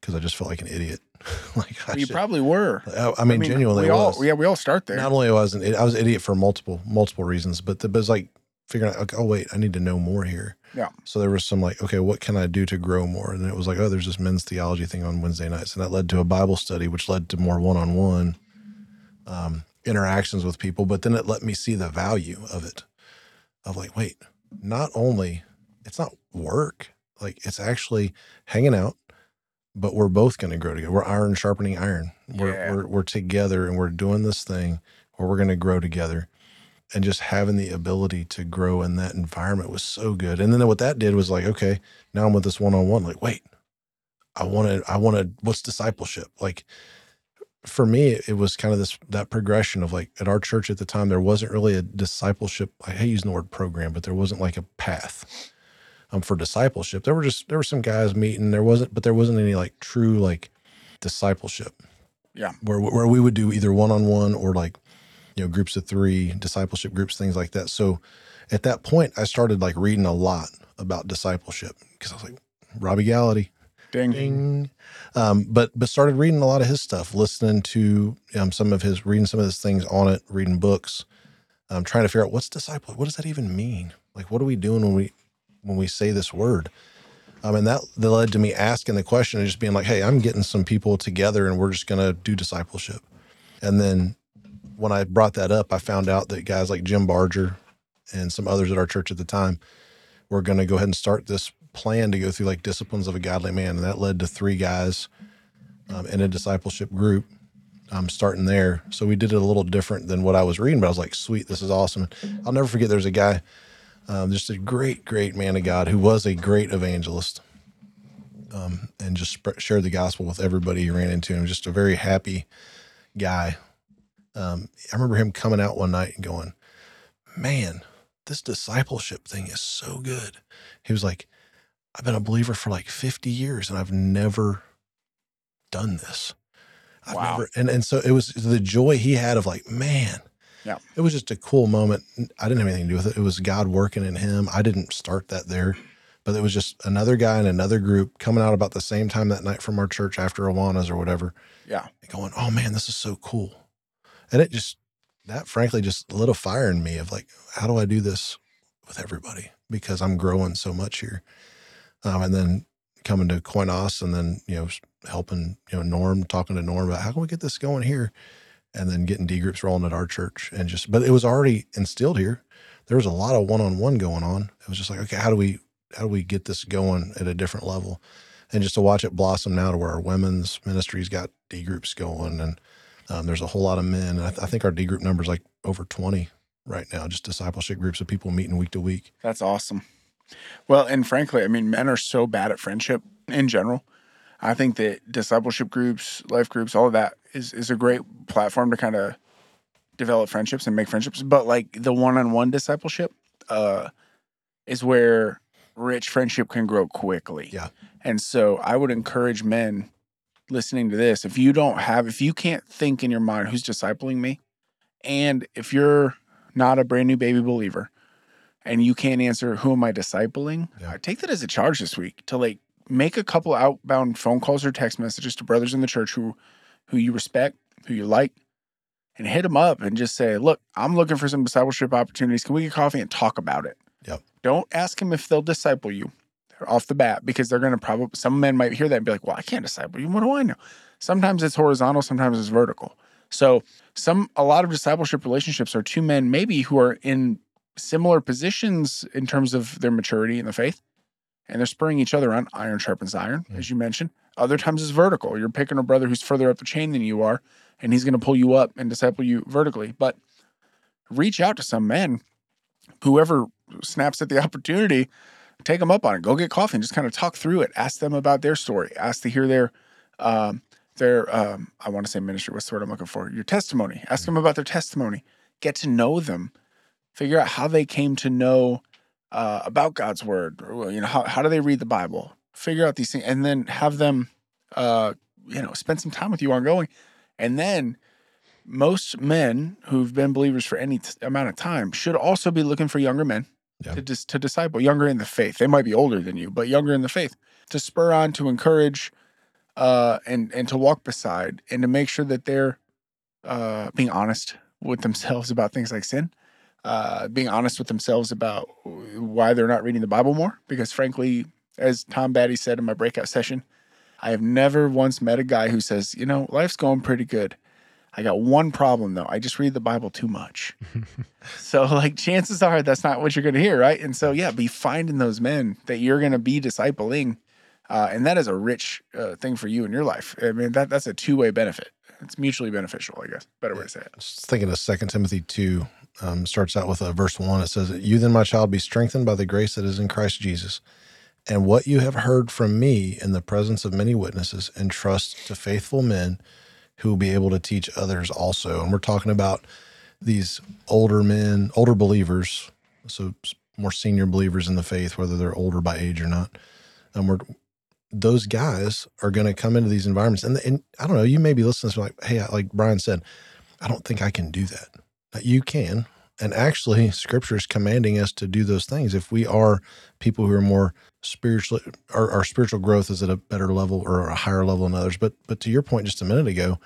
because I just felt like an idiot. like I, you should- probably were. I, I mean, genuinely we all was. yeah, we all start there. Not only was an I was an idiot for multiple multiple reasons, but the, but it's like figuring out, like, oh wait, I need to know more here. Yeah. So there was some like, okay, what can I do to grow more? And it was like, oh, there's this men's theology thing on Wednesday nights, and that led to a Bible study, which led to more one on one interactions with people. But then it let me see the value of it. Of like, wait, not only it's not work, like it's actually hanging out, but we're both going to grow together. We're iron sharpening iron. We're, Yeah. we're we're together and we're doing this thing where we're going to grow together. And just having the ability to grow in that environment was so good. And then what that did was like, okay, now I'm with this one on one. Like, wait, I want to, I want to. What's discipleship? Like, for me, it was kind of this that progression of like at our church at the time, there wasn't really a discipleship. I hate using the word program, but there wasn't like a path um, for discipleship. There were just there were some guys meeting. There wasn't, but there wasn't any like true like discipleship. Yeah. where where we would do either one on one or like you know groups of three, discipleship groups, things like that. So at that point, I started like reading a lot about discipleship because I was like, Robby Gallaty, Ding. ding. Um, but but started reading a lot of his stuff, listening to um, some of his, reading some of his things on it, reading books, um, trying to figure out what's disciple. What does that even mean? Like, what are we doing when we when we say this word? Um, and that, that led to me asking the question and just being like, hey, I'm getting some people together and we're just going to do discipleship. And then when I brought that up, I found out that guys like Jim Barger and some others at our church at the time were going to go ahead and start this plan to go through like disciplines of a godly man. And that led to three guys um, in a discipleship group um, starting there. So we did it a little different than what I was reading, but I was like, sweet, this is awesome. I'll never forget there's a guy, um, just a great, great man of God who was a great evangelist um, and just shared the gospel with everybody he ran into. And just a very happy guy. Um, I remember him coming out one night and going, man, this discipleship thing is so good. He was like, I've been a believer for like 50 years and I've never done this. I've Wow. never, and, and so it was the joy he had of like, man, Yeah. it was just a cool moment. I didn't have anything to do with it. It was God working in him. I didn't start that there, but it was just another guy in another group coming out about the same time that night from our church after Awanas or whatever Yeah. and going, oh man, this is so cool. And it just, that frankly just lit a fire in me of like, how do I do this with everybody? Because I'm growing so much here. Um, and then coming to Coinos and then, you know, helping, you know, Norm, talking to Norm about how can we get this going here? And then getting D groups rolling at our church and just, but it was already instilled here. There was a lot of one on one going on. It was just like, okay, how do we, how do we get this going at a different level? And just to watch it blossom now to where our women's ministries got D groups going and um, there's a whole lot of men. And I, th- I think our D group number is like over 20 right now, just discipleship groups of people meeting week to week. That's awesome. Well, and frankly, I mean, men are so bad at friendship in general. I think that discipleship groups, life groups, all of that is is a great platform to kind of develop friendships and make friendships. But like the one-on-one discipleship, uh, is where rich friendship can grow quickly. Yeah. And so I would encourage men listening to this, if you don't have, if you can't think in your mind who's discipling me, and if you're not a brand new baby believer, and you can't answer who am I discipling, Yeah. I take that as a charge this week to like make a couple outbound phone calls or text messages to brothers in the church who who you respect, who you like, and hit them up and just say, "Look, I'm looking for some discipleship opportunities. Can we get coffee and talk about it?" Yep. Don't ask them if they'll disciple you off the bat because they're going to probably some men might hear that and be like, "Well, I can't disciple you. What do I know?" Sometimes it's horizontal, sometimes it's vertical. So, some a lot of discipleship relationships are two men maybe who are in similar positions in terms of their maturity in the faith, and they're spurring each other on. Iron sharpens iron, Mm. as you mentioned. Other times it's vertical. You're picking a brother who's further up the chain than you are, and he's going to pull you up and disciple you vertically. But reach out to some men, whoever snaps at the opportunity, take them up on it. Go get coffee and just kind of talk through it. Ask them about their story. Ask to hear their um, their um, I want to say ministry. What's the word I'm looking for? Your testimony. Ask them about their testimony. Get to know them. Figure out how they came to know uh, about God's word. Or, you know, how how do they read the Bible? Figure out these things, and then have them, uh, you know, spend some time with you ongoing. And then, most men who've been believers for any t- amount of time should also be looking for younger men Yeah. to dis- to disciple, younger in the faith. They might be older than you, but younger in the faith, to spur on, to encourage, uh, and and to walk beside, and to make sure that they're uh, being honest with themselves about things like sin, uh, being honest with themselves about why they're not reading the Bible more. Because frankly, as Tom Batty said in my breakout session, I have never once met a guy who says, you know, life's going pretty good. I got one problem though. I just read the Bible too much. so, like, chances are that's not what you're going to hear, right? And so, yeah, be finding those men that you're going to be discipling, uh, and that is a rich uh, thing for you in your life. I mean, that that's a two way benefit. It's mutually beneficial, I guess. Better way to say it. I Just thinking of Second Timothy 2, um, starts out with a verse 1. It says, You then, my child, be strengthened by the grace that is in Christ Jesus. And what you have heard from me in the presence of many witnesses, entrust to faithful men who will be able to teach others also. And we're talking about these older men, older believers, so more senior believers in the faith, whether they're older by age or not. And we're those guys are going to come into these environments, and, and I don't know. You may be listening to like, hey, like Brian said, I don't think I can do that. You can. and actually, Scripture is commanding us to do those things. If we are people who are more spiritually, our, our spiritual growth is at a better level or a higher level than others. But but to your point just a minute ago,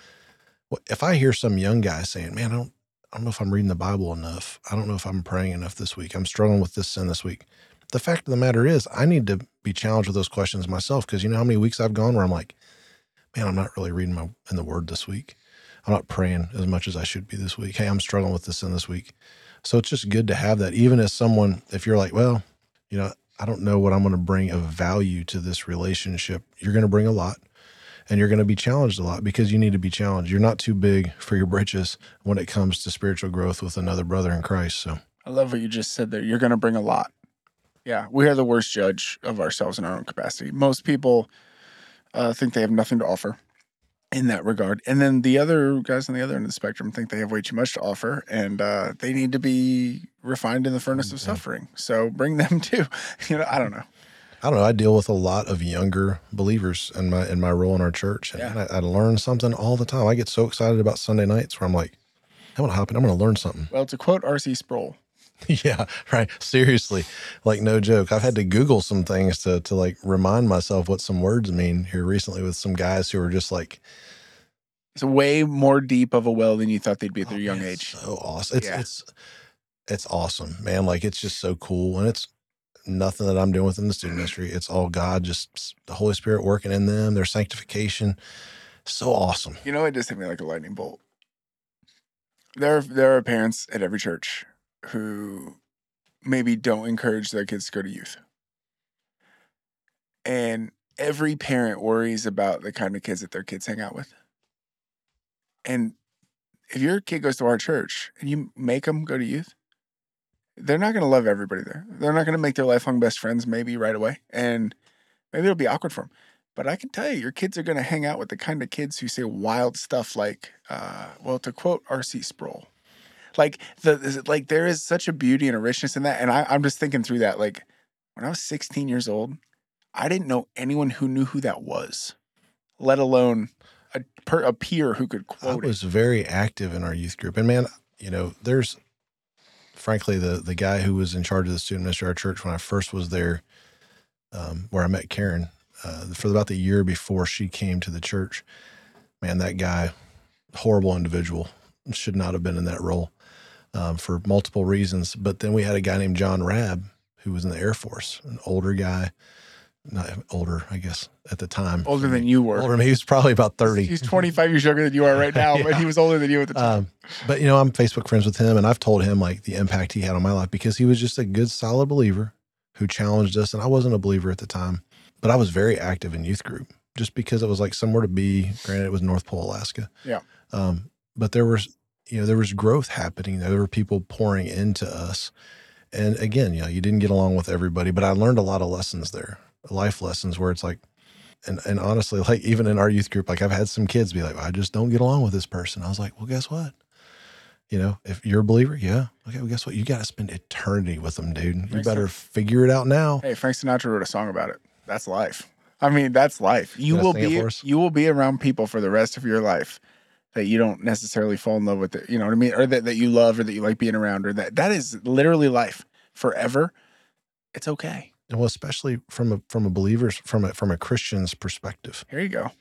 if I hear some young guy saying, "Man, I don't, I don't know if I'm reading the Bible enough. I don't know if I'm praying enough this week. I'm struggling with this sin this week." The fact of the matter is, I need to be challenged with those questions myself because you know how many weeks I've gone where I'm like, "Man, I'm not really reading my in the Word this week. I'm not praying as much as I should be this week. Hey, I'm struggling with this sin this week." So it's just good to have that, even as someone, if you're like, well, you know, I don't know what I'm going to bring of value to this relationship. You're going to bring a lot and you're going to be challenged a lot because you need to be challenged. You're not too big for your britches when it comes to spiritual growth with another brother in Christ. So, I love what you just said there. You're going to bring a lot. Yeah, we are the worst judge of ourselves in our own capacity. Most people uh, think they have nothing to offer in that regard. And then the other guys on the other end of the spectrum think they have way too much to offer and uh, they need to be refined in the furnace of Mhm. suffering. So bring them too. You know, I don't know. I don't know. I deal with a lot of younger believers in my in my role in our church, and Yeah. I, I learn something all the time. I get so excited about Sunday nights where I'm like, I'm gonna hop in. I'm gonna learn something. Well, to quote R.C. Sproul, yeah, right. Seriously, like no joke. I've had to Google some things to to like remind myself what some words mean here recently with some guys who are just like it's way more deep of a well than you thought they'd be at their oh, young man, age. So awesome. It's Yeah. it's it's awesome, man. Like it's just so cool, and it's nothing that I'm doing within the student ministry. It's all God, just the Holy Spirit working in them, their sanctification. So awesome. You know, it just hit me like a lightning bolt. There, are, there are parents at every church who maybe don't encourage their kids to go to youth, and every parent worries about the kind of kids that their kids hang out with. And if your kid goes to our church and you make them go to youth, they're not going to love everybody there. They're not going to make their lifelong best friends maybe right away, and maybe it'll be awkward for them. But I can tell you, your kids are going to hang out with the kind of kids who say wild stuff like, uh, well, to quote R.C. Sproul, like the it- like there is such a beauty and a richness in that. And I, I'm just thinking through that. Like when I was 16 years old, I didn't know anyone who knew who that was, let alone a, per, a peer who could I quote it. was very active in our youth group, and man, you know, there's frankly the the guy who was in charge of the student ministry at our church when I first was there, um, where I met Karen uh, for about the year before she came to the church. Man, that guy, horrible individual, should not have been in that role um, for multiple reasons. But then we had a guy named John Rabb who was in the Air Force, an older guy, not older, I guess, at the time. Older than you were. Older than me. He was probably about 30. He's 25 years younger than you are right now, but he was older than you at the time. Um, but you know, I'm Facebook friends with him, and I've told him like the impact he had on my life because he was just a good, solid believer who challenged us. And I wasn't a believer at the time, but I was very active in youth group just because it was like somewhere to be. Granted, it was North Pole, Alaska. Yeah. Um, but there was, you know, there was growth happening. There were people pouring into us, and again, you know, you didn't get along with everybody, but I learned a lot of lessons there, life lessons where it's like. And, and honestly, like even in our youth group, like I've had some kids be like, I just don't get along with this person. I was like, well, guess what? You know, if you're a believer, yeah. Okay, well, guess what? You got to spend eternity with them, dude. You better figure it out now. Hey, Frank Sinatra wrote a song about it. That's life. I mean, that's life. You gonna will be you will be around people for the rest of your life that you don't necessarily fall in love with. It, you know what I mean? Or that, that you love or that you like being around or that that is literally life forever. It's okay. And well, especially from a from a believer's from a from a Christian's perspective, Here you go.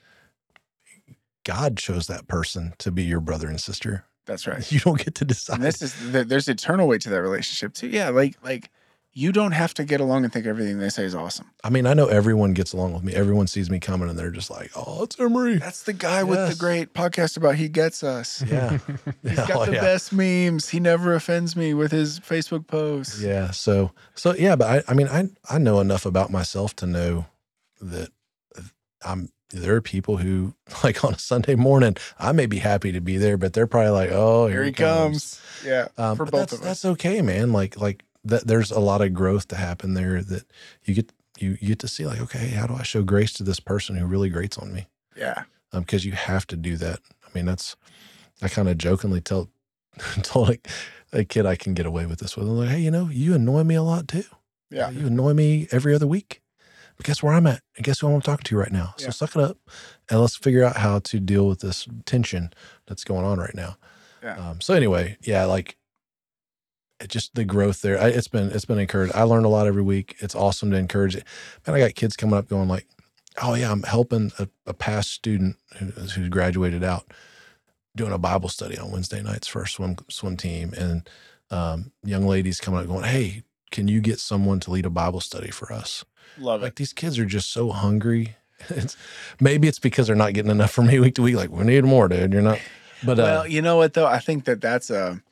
God chose that person to be your brother and sister. That's right. You don't get to decide. And this is there's eternal weight to that relationship too. Yeah, like like you don't have to get along and think everything they say is awesome. I mean, I know everyone gets along with me. Everyone sees me coming, and they're just like, "Oh, it's Emery." That's the guy with the great podcast about he gets us. Yeah, He's Yeah, got oh, the yeah. best memes. He never offends me with his Facebook posts. Yeah. So so yeah, but I I mean I I know enough about myself to know that I'm there are people who like on a Sunday morning, I may be happy to be there, but they're probably like, oh, here, Here he comes. Yeah. Um, for both that's, of us. that's okay, man. Like like that there's a lot of growth to happen there that you get you, you get to see like, okay, how do I show grace to this person who really grates on me? Yeah. um, because you have to do that. I mean, that's I kind of jokingly tell told like a kid I can get away with this with. I'm like, hey, you know, you annoy me a lot too. Yeah. you annoy me every other week. But guess where I'm at, and guess who I'm talking to right now. So Yeah. suck it up, and let's figure out how to deal with this tension that's going on right now. Yeah. Um, so anyway, yeah, like just the growth there. I, it's been it's been encouraged. I learn a lot every week. It's awesome to encourage it. Man, I got kids coming up going like, "Oh yeah, I'm helping a, a past student who, who graduated out doing a Bible study on Wednesday nights for a swim swim team, and um, young ladies coming up going, "Hey, can you get someone to lead a Bible study for us?" Love Like it. Like these kids are just so hungry. It's, maybe it's because they're not getting enough from me week to week. Like we need more, dude. You're not. But uh, Well, you know what though? I think that that's a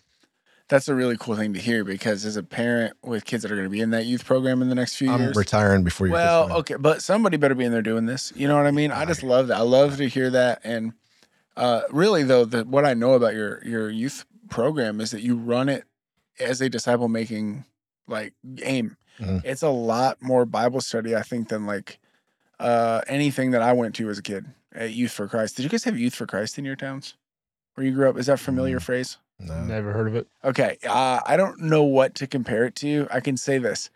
that's a really cool thing to hear because as a parent with kids that are going to be in that youth program in the next few years. I'm years. retiring before you. Well, okay, but somebody better be in there doing this. You know what I mean? I just love that. I love to hear that. And uh, really, though, the, what I know about your your youth program is that you run it as a disciple making like aim. Mhm. It's a lot more Bible study, I think, than like uh, anything that I went to as a kid at Youth for Christ. Did you guys have Youth for Christ in your towns where you grew up? Is that a familiar Mm. phrase? No. Never heard of it. Okay. Uh, I don't know what to compare it to. I can say this.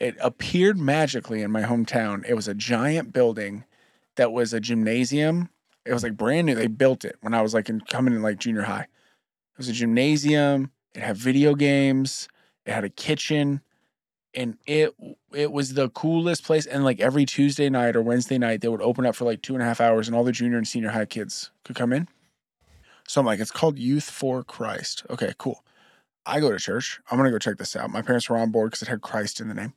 It appeared magically in my hometown. It was a giant building that was a gymnasium. It was like brand new. They built it when I was like in coming in like junior high. It was a gymnasium. It had video games. It had a kitchen. And it it was the coolest place. And like every Tuesday night or Wednesday night, they would open up for like two and a half hours and all the junior and senior high kids could come in. So I'm like, it's called Youth for Christ. Okay, cool. I go to church. I'm gonna go check this out. My parents were on board because it had Christ in the name.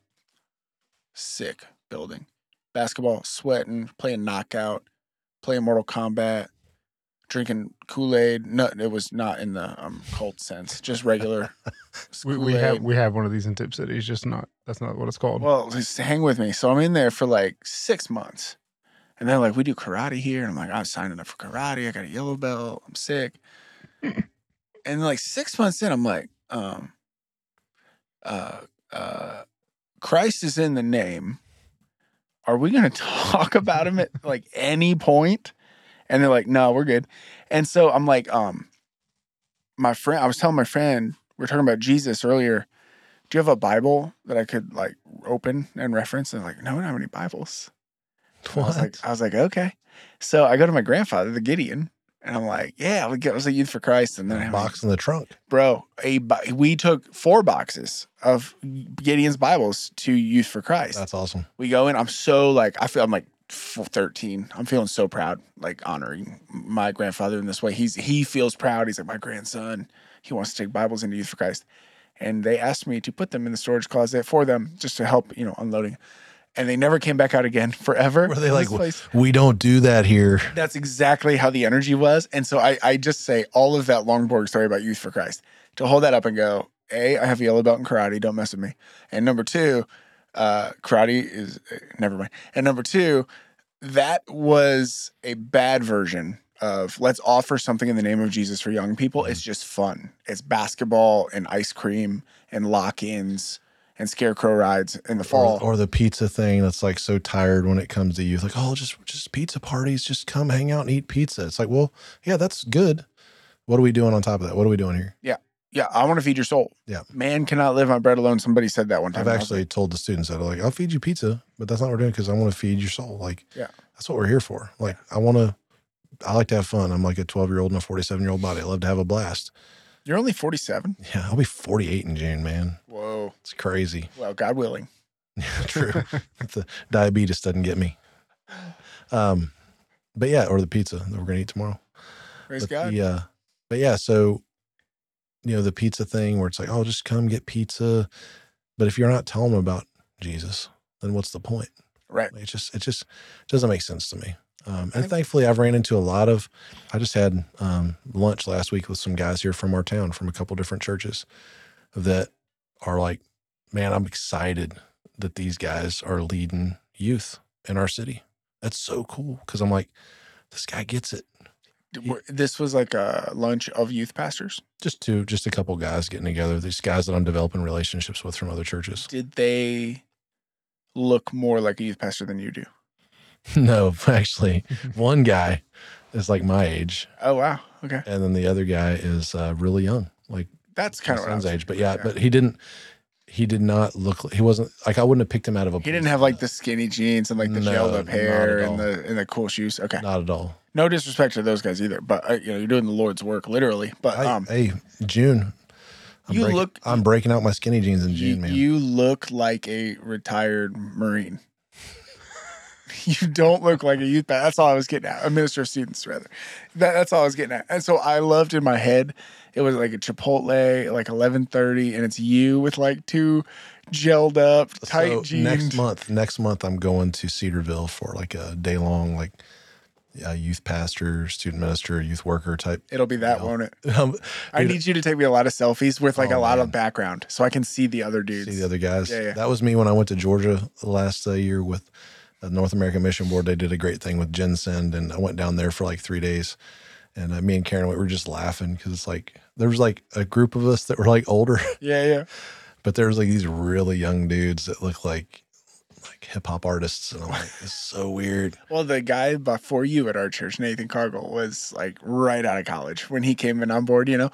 Sick building. Basketball, sweating, playing knockout, playing Mortal Kombat, drinking Kool-Aid. No, it was not in the um, cult sense, just regular. We, we have we have one of these in Tipp City. It's just not. That's not what it's called. Well, just hang with me. So I'm in there for like six months. And they're like, we do karate here. And I'm like, I'm signing up for karate. I got a yellow belt. I'm sick. and like six months in, I'm like, um, uh, uh, Christ is in the name. Are we going to talk about him at like any point? And they're like, no, we're good. And so I'm like, um, my friend, I was telling my friend, we are talking about Jesus earlier. Do you have a Bible that I could like open and reference? And they're like, no, we don't have any Bibles. I was like, I was like, okay. So I go to my grandfather, the Gideon, and I'm like, yeah, we get, was a youth for Christ. And then I have box in the trunk. bro, a we took four boxes of Gideon's Bibles to Youth for Christ. That's awesome. we go in. I'm so like, I feel I'm like 13. I'm feeling so proud, like honoring my grandfather in this way. He's he feels proud. He's like my grandson. He wants to take Bibles into Youth for Christ, and they asked me to put them in the storage closet for them just to help, you know, unloading. And they never came back out again forever. Were they like, we don't do that here? That's exactly how the energy was. And so I, I just say all of that Longborg story about Youth for Christ to hold that up and go, A, I have a yellow belt in karate. Don't mess with me. And number two, uh, karate is uh, never mind. And number two, that was a bad version of let's offer something in the name of Jesus for young people. It's just fun. It's basketball and ice cream and lock ins and scarecrow rides in the fall. Or, or the pizza thing that's like so tired when it comes to youth. Like, oh, just just pizza parties. Just come hang out and eat pizza. It's like, well, yeah, that's good. What are we doing on top of that? What are we doing here? yeah, Yeah, I want to feed your soul. Yeah. Man cannot live on bread alone. Somebody said that one time. I've actually like, told the students that, are like, I'll feed you pizza, but that's not what we're doing because I want to feed your soul. Like, Yeah. that's what we're here for. Like, I want to, I like to have fun. I'm like a 12 year old in a 47 year old body. I love to have a blast. You're only 47. Yeah, I'll be 48 in June, man. Whoa. It's crazy. Well, God willing. True. the diabetes doesn't get me. Um, but yeah, or the pizza that we're gonna eat tomorrow. Praise but God. The, uh, but yeah, so you know the pizza thing where it's like, oh, just come get pizza. But if you're not telling them about Jesus, then what's the point? Right. It just it just doesn't make sense to me. Um, and thankfully, I've ran into a lot of. I just had um, lunch last week with some guys here from our town, from a couple different churches, that are like, man, I'm excited that these guys are leading youth in our city. That's so cool because I'm like, this guy gets it. This was like a lunch of youth pastors. Just two, just a couple guys getting together. These guys that I'm developing relationships with from other churches. Did they look more like a youth pastor than you do? no, actually, one guy is like my age, Oh, wow. Okay. and then the other guy is uh, really young, like That's my kind of what I son's was age. But yeah, but he didn't. He did not look. He wasn't like I wouldn't have picked him out of a. he didn't have like the skinny jeans and like the No, gelled up not hair at and the and the cool shoes. Okay. Not at all. No disrespect to those guys either, but uh, you know you're doing the Lord's work literally. But I, um, hey, June, I'm You breaking- look- I'm breaking out my skinny jeans in You, June, man. you look like a retired Marine. You don't look like a youth. pastor. That's all I was getting at. A minister of students, rather. That, that's all I was getting at. And so I loved in my head. It was like a Chipotle, like eleven thirty, and it's you with like two gelled up, tight so jeans. next month, next month, I'm going to Cedarville for like a day long, like uh, youth pastor, student minister, youth worker type. It'll be that, deal. won't it? Um, I need you to take me a lot of selfies with like Oh, a lot of background, so I can see the other dudes. see the other guys. Yeah, yeah. That was me when I went to Georgia last uh, year with the North American Mission Board. They did a great thing with GenSend, and I went down there for like three days. And uh, me and Karen, we were just laughing because it's like there was like a group of us that were like older, yeah, yeah. but there was like these really young dudes that look like like hip hop artists, and I'm like, it's so weird. Well, the guy before you at our church, Nathan Cargill, was like right out of college when he came in on board, you know.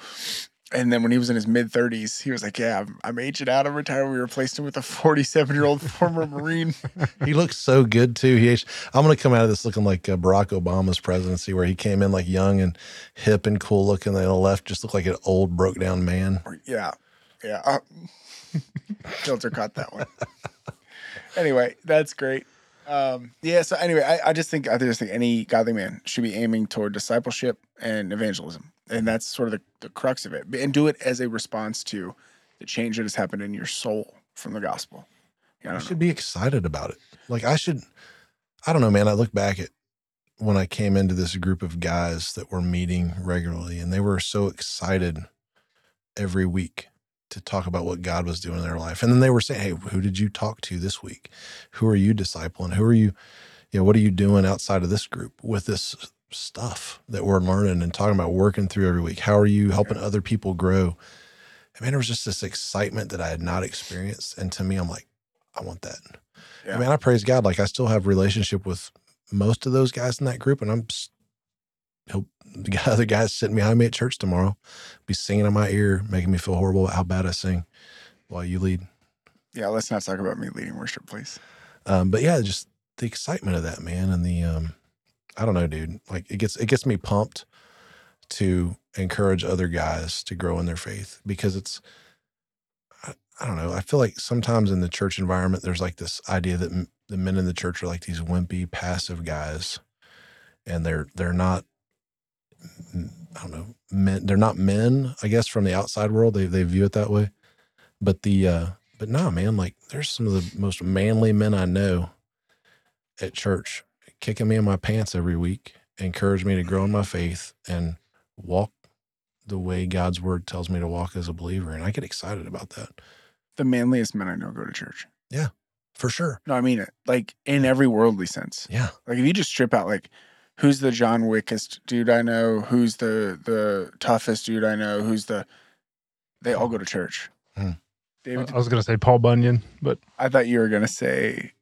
And then when he was in his mid 30s, he was like, Yeah, I'm, I'm aging out. I'm retired. We replaced him with a 47 year old former Marine. He looks so good too. He, I'm gonna come out of this looking like uh, Barack Obama's presidency, where he came in like young and hip and cool looking, and left just looked like an old broke down man. yeah. Yeah. Uh, filter caught that one. anyway, that's great. Um, yeah. So, anyway, I, I just think, I just think any godly man should be aiming toward discipleship and evangelism. And that's sort of the, the crux of it. And do it as a response to the change that has happened in your soul from the gospel. Yeah, I I know. should be excited about it. Like I should, I don't know, man. I look back at when I came into this group of guys that were meeting regularly, and they were so excited every week to talk about what God was doing in their life. And then they were saying, Hey, who did you talk to this week? Who are you discipling? Who are you, you know, what are you doing outside of this group with this stuff that we're learning and talking about working through every week? How are you helping other people grow? I mean, there was just this excitement that I had not experienced. And to me, I'm like, I want that. Yeah. I mean, I praise God. Like I still have relationship with most of those guys in that group, and I'm he'll the guy, other guys sitting behind me at church tomorrow, be singing in my ear, making me feel horrible about how bad I sing while you lead. Yeah, let's not talk about me leading worship, please. Um, but yeah, just the excitement of that man, and the um, I don't know, dude. Like it gets it gets me pumped to encourage other guys to grow in their faith because it's I, I don't know. I feel like sometimes in the church environment, there's like this idea that m- the men in the church are like these wimpy, passive guys, and they're they're not. I don't know. Men, they're not men. I guess from the outside world, they they view it that way. But the uh, but no, man. Like there's some of the most manly men I know at church, kicking me in my pants every week, encourage me to grow in my faith and walk the way God's word tells me to walk as a believer. And I get excited about that The manliest men I know go to church. Yeah, for sure. No, I mean it. Like in every worldly sense. Yeah. Like if you just strip out like who's the John Wickest dude I know, who's the the toughest dude I know, who's the they all go to church. Hmm. David, I was gonna say Paul Bunyan, but I thought you were gonna say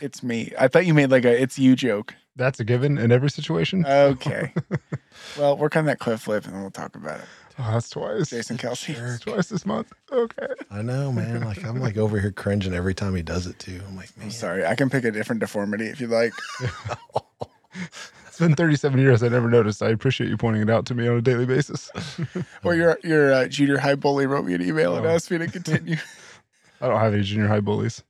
it's me. I thought you made like a it's you joke. that's a given in every situation. Okay. well, work on that cliff flip and then we'll talk about it. oh, that's twice. Jason Kelce. Sure. Twice this month. Okay. I know, man. Like I'm like over here cringing every time he does it too. I'm like, man, I'm sorry. I can pick a different deformity if you like. It's been 37 years. I never noticed. I appreciate you pointing it out to me on a daily basis. well, your your uh, junior high bully wrote me an email and Oh. asked me to continue. I don't have any junior high bullies.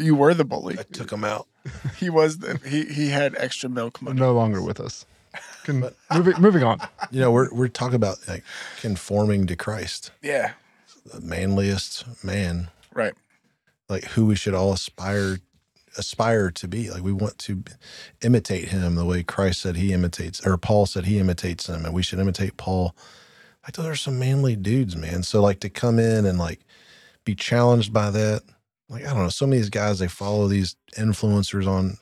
You were the bully. I took him out. He was the he he had extra milk money. no longer with us. Can, moving, moving on. You know, we're we're talking about like conforming to Christ, Yeah. the manliest man, Right. like who we should all aspire aspire to be. Like we want to imitate him the way Christ said he imitates, or Paul said he imitates him, and we should imitate Paul. Like those are some manly dudes, man. So like to come in and like be challenged by that. Like I don't know, some of these guys they follow these influencers on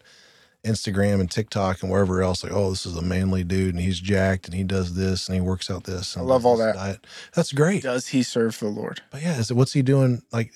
Instagram and TikTok and wherever else. Like, oh, this is a manly dude, and he's jacked, and he does this, and he works out this. And I love all that. Diet. That's great. Does he serve the Lord? But yeah, is it, what's he doing? Like,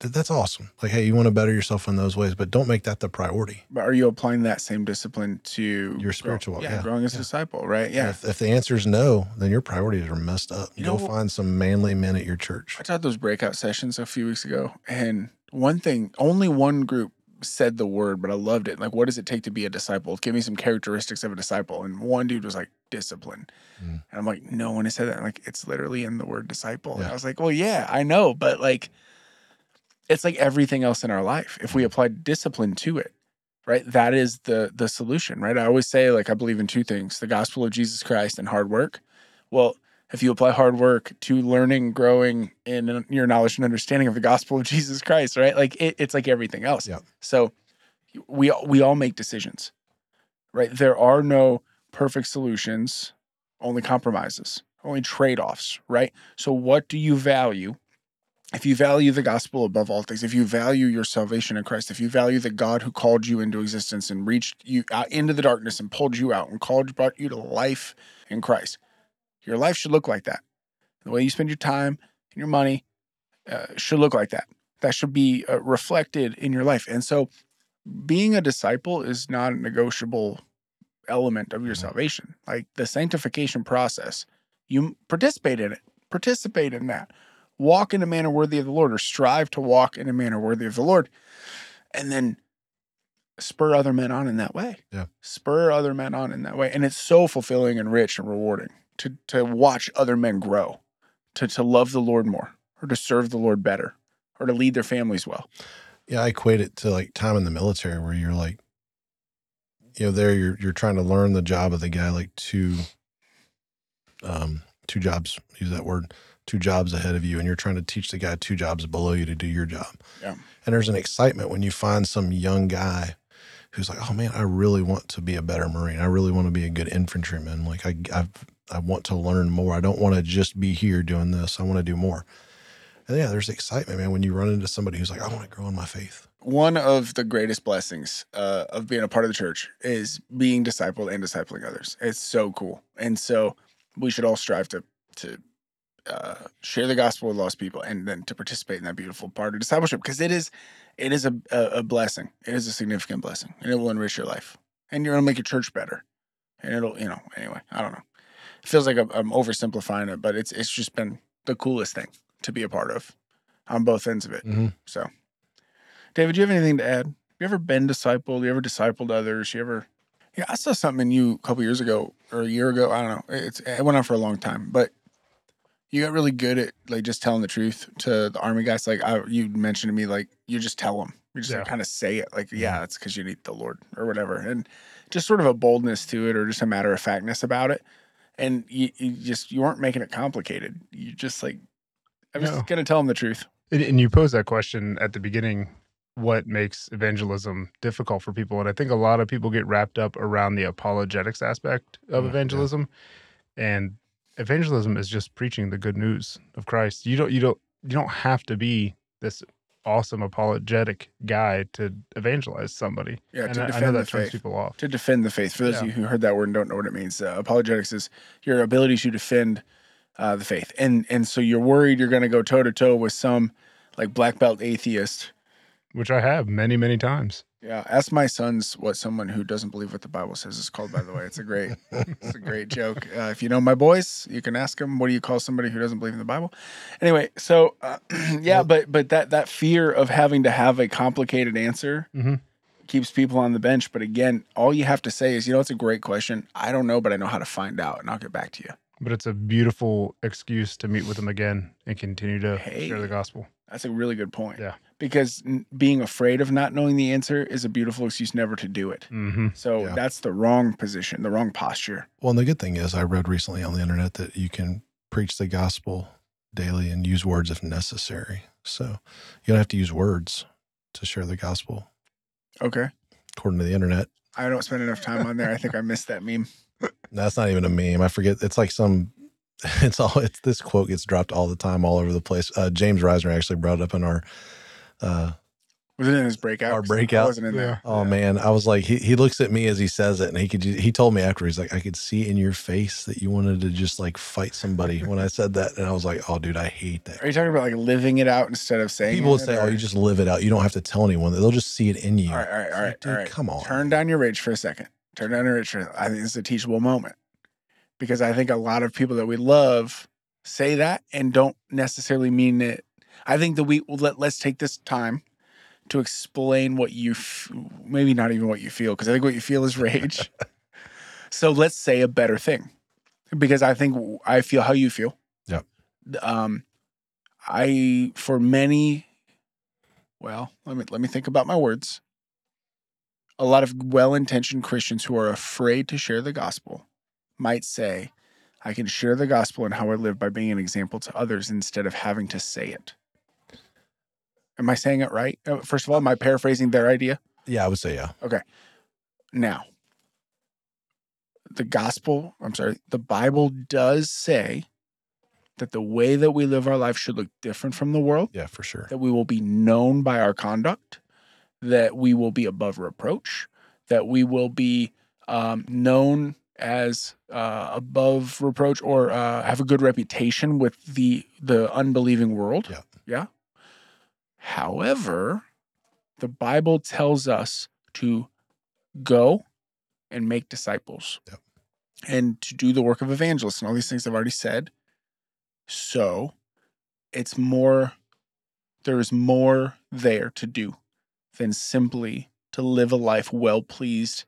th- that's awesome. Like, hey, you want to better yourself in those ways, but don't make that the priority. But are you applying that same discipline to Your spiritual walk, yeah, yeah, growing as a yeah. disciple, right? Yeah. If, if the answer is no, then your priorities are messed up. You Go know- find some manly men at your church. I taught those breakout sessions a few weeks ago, and one thing, only one group said the word, but I loved it. Like, what does it take to be a disciple? Give me some characteristics of a disciple. And one dude was like, discipline. Mm. And I'm like, no one has said that. I'm like, it's literally in the word disciple. And I was like, well, yeah, I know, but like, it's like everything else in our life. If we apply discipline to it, right, that is the the solution, right? I always say, like, I believe in two things: the gospel of Jesus Christ and hard work. Well, if you apply hard work to learning, growing in your knowledge and understanding of the gospel of Jesus Christ, right? Like it, it's like everything else. Yeah. So we we all make decisions, right? There are no perfect solutions, only compromises, only trade offs, right? So what do you value? If you value the gospel above all things, if you value your salvation in Christ, if you value the God who called you into existence and reached you out into the darkness and pulled you out and called brought you to life in Christ, your life should look like that. The way you spend your time and your money uh, should look like that. That should be uh, reflected in your life. And so, being a disciple is not a negotiable element of your Mhm. salvation. Like the sanctification process, you participate in it, participate in that. Walk in a manner worthy of the Lord, or strive to walk in a manner worthy of the Lord. And then spur other men on in that way. Yeah. Spur other men on in that way. And it's so fulfilling and rich and rewarding to to watch other men grow, to to love the Lord more, or to serve the Lord better, or to lead their families well. Yeah, I equate it to like time in the military where you're like, you know, there you're you're trying to learn the job of the guy like two, um, two jobs. Use that word. Two jobs ahead of you, and you're trying to teach the guy two jobs below you to do your job. Yeah. And there's an excitement when you find some young guy who's like, "Oh man, I really want to be a better Marine. I really want to be a good infantryman. Like I, I, I want to learn more. I don't want to just be here doing this. I want to do more." And yeah, there's excitement, man, when you run into somebody who's like, "I want to grow in my faith." one of the greatest blessings uh, of being a part of the church is being discipled and discipling others. It's so cool, and so we should all strive to to uh, share the gospel with lost people, and then to participate in that beautiful part of discipleship because it is it is a, a a blessing. It is a significant blessing, and it will enrich your life, and you're gonna make your church better, and it'll you know anyway. I don't know. Feels like I'm, I'm oversimplifying it, but it's it's just been the coolest thing to be a part of on both ends of it. Mm-hmm. So, David, do you have anything to add? Have You ever been discipled? You ever discipled others? You ever? Yeah, I saw something in you a couple years ago or a year ago. I don't know. It's it went on for a long time, but you got really good at like just telling the truth to the army guys. Like I, you mentioned to me, like you just tell them. You just like, kind of say it, like yeah, it's because you need the Lord or whatever, and just sort of a boldness to it, or just a matter of factness about it. And you, you just you weren't making it complicated. You just like I'm No. just gonna tell them the truth. And, you posed that question at the beginning what makes evangelism difficult for people? And I think a lot of people get wrapped up around the apologetics aspect of Mm, yeah. evangelism. And evangelism is just preaching the good news of Christ. You don't you don't you don't have to be this awesome apologetic guy to evangelize somebody. Yeah, and to I, I know defend the that turns faith. people off. to defend the faith. For those of you who heard that word and don't know what it means, uh, apologetics is your ability to defend uh, the faith, and and so you're worried you're going to go toe to toe with some like black belt atheist. Which I have many, many times. Yeah, ask my sons what someone who doesn't believe what the Bible says is called. By the way, it's a great, it's a great joke. Uh, if you know my boys, you can ask them, "What do you call somebody who doesn't believe in the Bible?" Anyway, so uh, yeah, but but that that fear of having to have a complicated answer Mhm. keeps people on the bench. But again, all you have to say is, you know, it's a great question. I don't know, but I know how to find out, and I'll get back to you. But it's a beautiful excuse to meet with them again and continue to Hey. share the gospel. That's a really good point. Yeah. Because n- being afraid of not knowing the answer is a beautiful excuse never to do it. hmm So Yeah. that's the wrong position, the wrong posture. Well, and the good thing is, I read recently on the internet that you can preach the gospel daily and use words if necessary. So you don't have to use words to share the gospel, Okay. according to the internet. I don't spend enough time on there. I think I missed that meme. That's not even a meme. I forget. It's like some. It's all. It's this quote gets dropped all the time, all over the place. Uh, James Reisner actually brought it up in our. Uh, Was it in his breakout? Our I breakout? wasn't in there. oh man, I was like, he he looks at me as he says it, and he could. He told me after he's like, I could see in your face that you wanted to just like fight somebody when I said that, and I was like, oh dude, I hate that. Are you talking about like living it out instead of saying People it, will say, or- "Oh, you just live it out. You don't have to tell anyone. They'll just see it in you." All right, all right, all right, Dude, all right. come on. Turn down your rage for a second. Turn down your rage for I think it's a teachable moment. Because I think a lot of people that we love say that and don't necessarily mean it. I think that we well, let, let's take this time to explain what you f- maybe not even what you feel because I think what you feel is rage. so let's say a better thing because I think I feel how you feel. Yeah. Um, I for many, well, let me let me think about my words. A lot of well-intentioned Christians who are afraid to share the gospel might say, "I can share the gospel and how I live by being an example to others instead of having to say it." Am I saying it right? Uh, First of all, am I paraphrasing their idea? Yeah, I would say yeah. Okay. Now, the gospel, I'm sorry, the Bible does say that the way that we live our life should look different from the world, Yeah, for sure. that we will be known by our conduct, that we will be above reproach, that we will be um, known as uh, above reproach or uh, have a good reputation with the the unbelieving world. Yeah. Yeah. However, the Bible tells us to go and make disciples Yep. and to do the work of evangelists and all these things I've already said. So it's more, there is more there to do than simply to live a life well pleased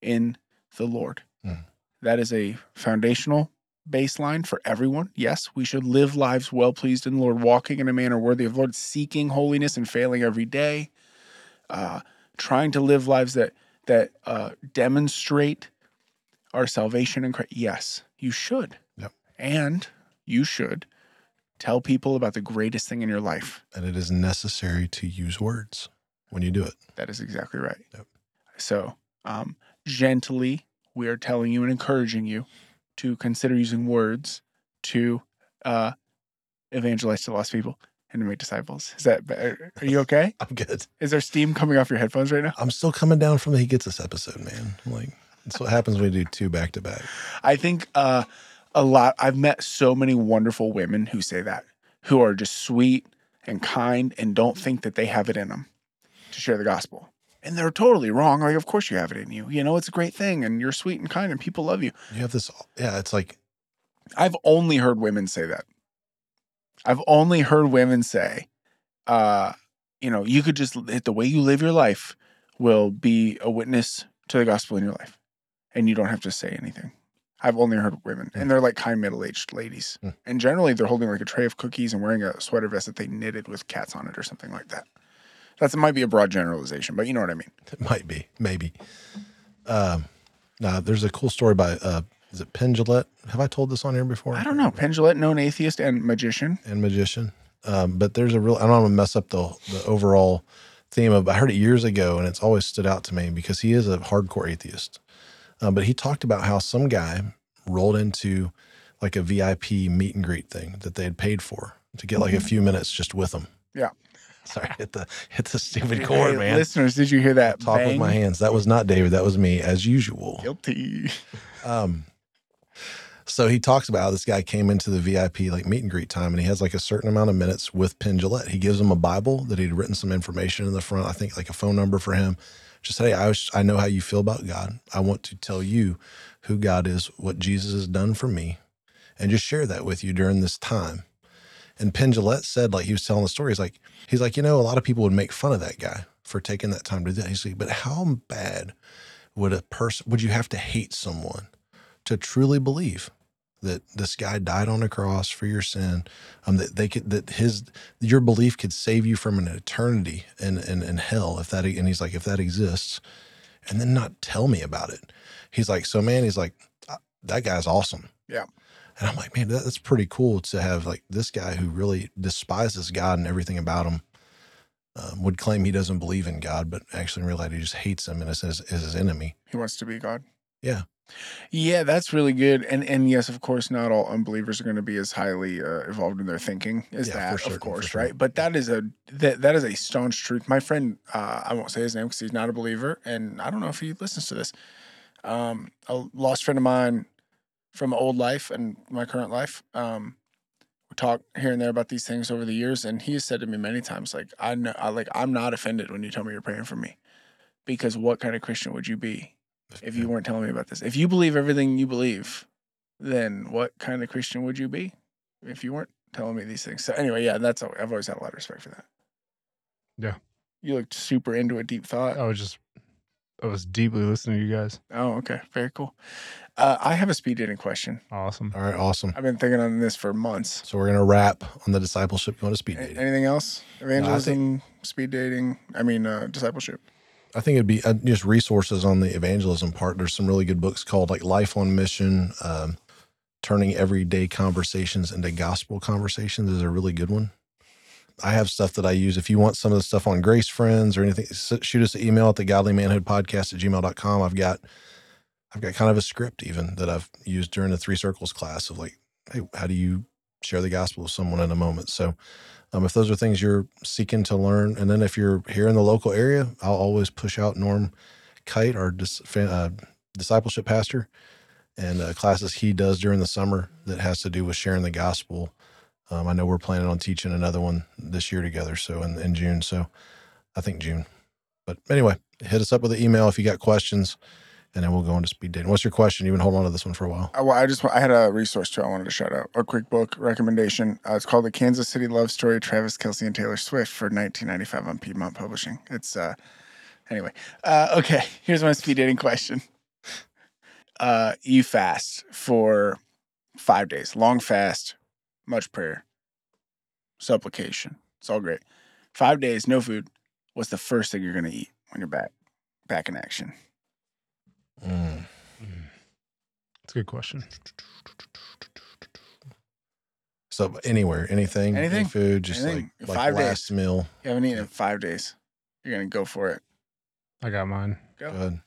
in the Lord. Mm. That is a foundational baseline for everyone. Yes, we should live lives well pleased in the Lord, walking in a manner worthy of the Lord, seeking holiness and failing every day, uh, trying to live lives that that uh, demonstrate our salvation in Christ. Yes, you should. Yep. And you should tell people about the greatest thing in your life. And it is necessary to use words when you do it. That is exactly right. Yep. So, um, gently, we are telling you and encouraging you to consider using words to uh, evangelize to lost people and to make disciples. Is that better? Are you okay? I'm good. Is there steam coming off your headphones right now? I'm still coming down from the He Gets Us episode, man. Like, that's what happens when you do two back to back. I think uh, a lot. I've met so many wonderful women who say that, who are just sweet and kind and don't think that they have it in them to share the gospel. And they're totally wrong. Like, of course you have it in you. You know, it's a great thing, and you're sweet and kind, and people love you. You have this, yeah, it's like, I've only heard women say that. I've only heard women say, uh, you know, you could just the way you live your life will be a witness to the gospel in your life, and you don't have to say anything. I've only heard women, and they're like kind middle aged ladies, Hmm. and generally they're holding like a tray of cookies and wearing a sweater vest that they knitted with cats on it or something like that. That's it might be a broad generalization, but you know what I mean. it might be, maybe. Um, now, there's a cool story by, uh, is it Penn Jillette? Have I told this on here before? I don't know. Penn Jillette, known atheist and magician. and magician. Um, but there's a real, I don't want to mess up the, the overall theme of, I heard it years ago and it's always stood out to me because he is a hardcore atheist. Um, but he talked about how some guy rolled into like a VIP meet and greet thing that they had paid for to get like a few minutes just with him. Yeah. Sorry, hit the hit the stupid chord, Hey, man. Listeners, did you hear that? Talk with my hands. That was not David. That was me, as usual. Guilty. Um, so he talks about how this guy came into the VIP like meet and greet time, and he has like a certain amount of minutes with Penn Jillette. He gives him a Bible that he'd written some information in the front. I think like a phone number for him. Just hey, I was, I know how you feel about God. I want to tell you who God is, what Jesus has done for me, and just share that with you during this time. And Penn Jillette said, like he was telling the story, he's like, he's like, you know, a lot of people would make fun of that guy for taking that time to do that. He's like, but how bad would a person would you have to hate someone to truly believe that this guy died on a cross for your sin um that they could that his your belief could save you from an eternity in in, in hell if that and he's like if that exists and then not tell me about it he's like so man he's like "Uh, that guy's awesome Yeah. And i'm like man that, that's pretty cool to have like this guy who really despises god and everything about him um, would claim he doesn't believe in god but actually in reality he just hates him and is his, is his enemy He wants to be God. Yeah. Yeah, that's really good. And and yes, of course, not all unbelievers are going to be as highly uh, evolved in their thinking as Yeah, that, certain, of course, sure. right? But that is a that that is a staunch truth. My friend, uh, I won't say his name because he's not a believer, and I don't know if he listens to this. Um, a lost friend of mine from my old life and my current life. Um, we talk here and there about these things over the years, and he has said to me many times, like I know, I like I'm not offended when you tell me you're praying for me, because what kind of Christian would you be if you weren't telling me about this. If you believe everything you believe, then what kind of Christian would you be if you weren't telling me these things? So anyway, yeah, that's I've always had a lot of respect for that. Yeah, you looked super into a deep thought. I was just, I was deeply listening to you guys. Oh, okay. Very cool. Uh, I have a speed dating question. Awesome. All right, awesome. I've been thinking on this for months. So we're gonna wrap on the discipleship going to speed A- dating. anything else? Evangelism, speed dating. I mean, uh, discipleship. I think it'd be uh, just resources on the evangelism part. There's some really good books called like Life on Mission, um, Turning Everyday Conversations into Gospel Conversations is a really good one. I have stuff that I use. If you want some of the stuff on Grace Friends or anything, shoot us an email at the Godly Manhood Podcast at gmail.com. I've got, I've got kind of a script even that I've used during the Three Circles class of like, hey, how do you share the gospel with someone in a moment? So, um, if those are things you're seeking to learn, and then if you're here in the local area, I'll always push out Norm Kite, our dis- uh, discipleship pastor, and uh, classes he does during the summer that has to do with sharing the gospel. Um, I know we're planning on teaching another one this year together, so in, in June. So I think June. But anyway, hit us up with an email if you got questions, and then we'll go into speed dating. What's your question? You've been holding on to this one for a while. I, well, I just I had a resource too. I wanted to shout out a quick book recommendation. Uh, it's called The Kansas City Love Story: Travis Kelce and Taylor Swift for 1995 on Piedmont Publishing. It's uh, anyway. Uh, okay, here's my speed dating question. Uh, you fast for five days, long fast, much prayer, supplication. It's all great. Five days, no food. What's the first thing you're gonna eat when you're back, back in action? Mm. It's a good question. So anywhere, anything, any Anything. food, just Anything. like like Five days. last meal. You haven't eaten in five days. You're gonna go for it. I got mine. Go. Good.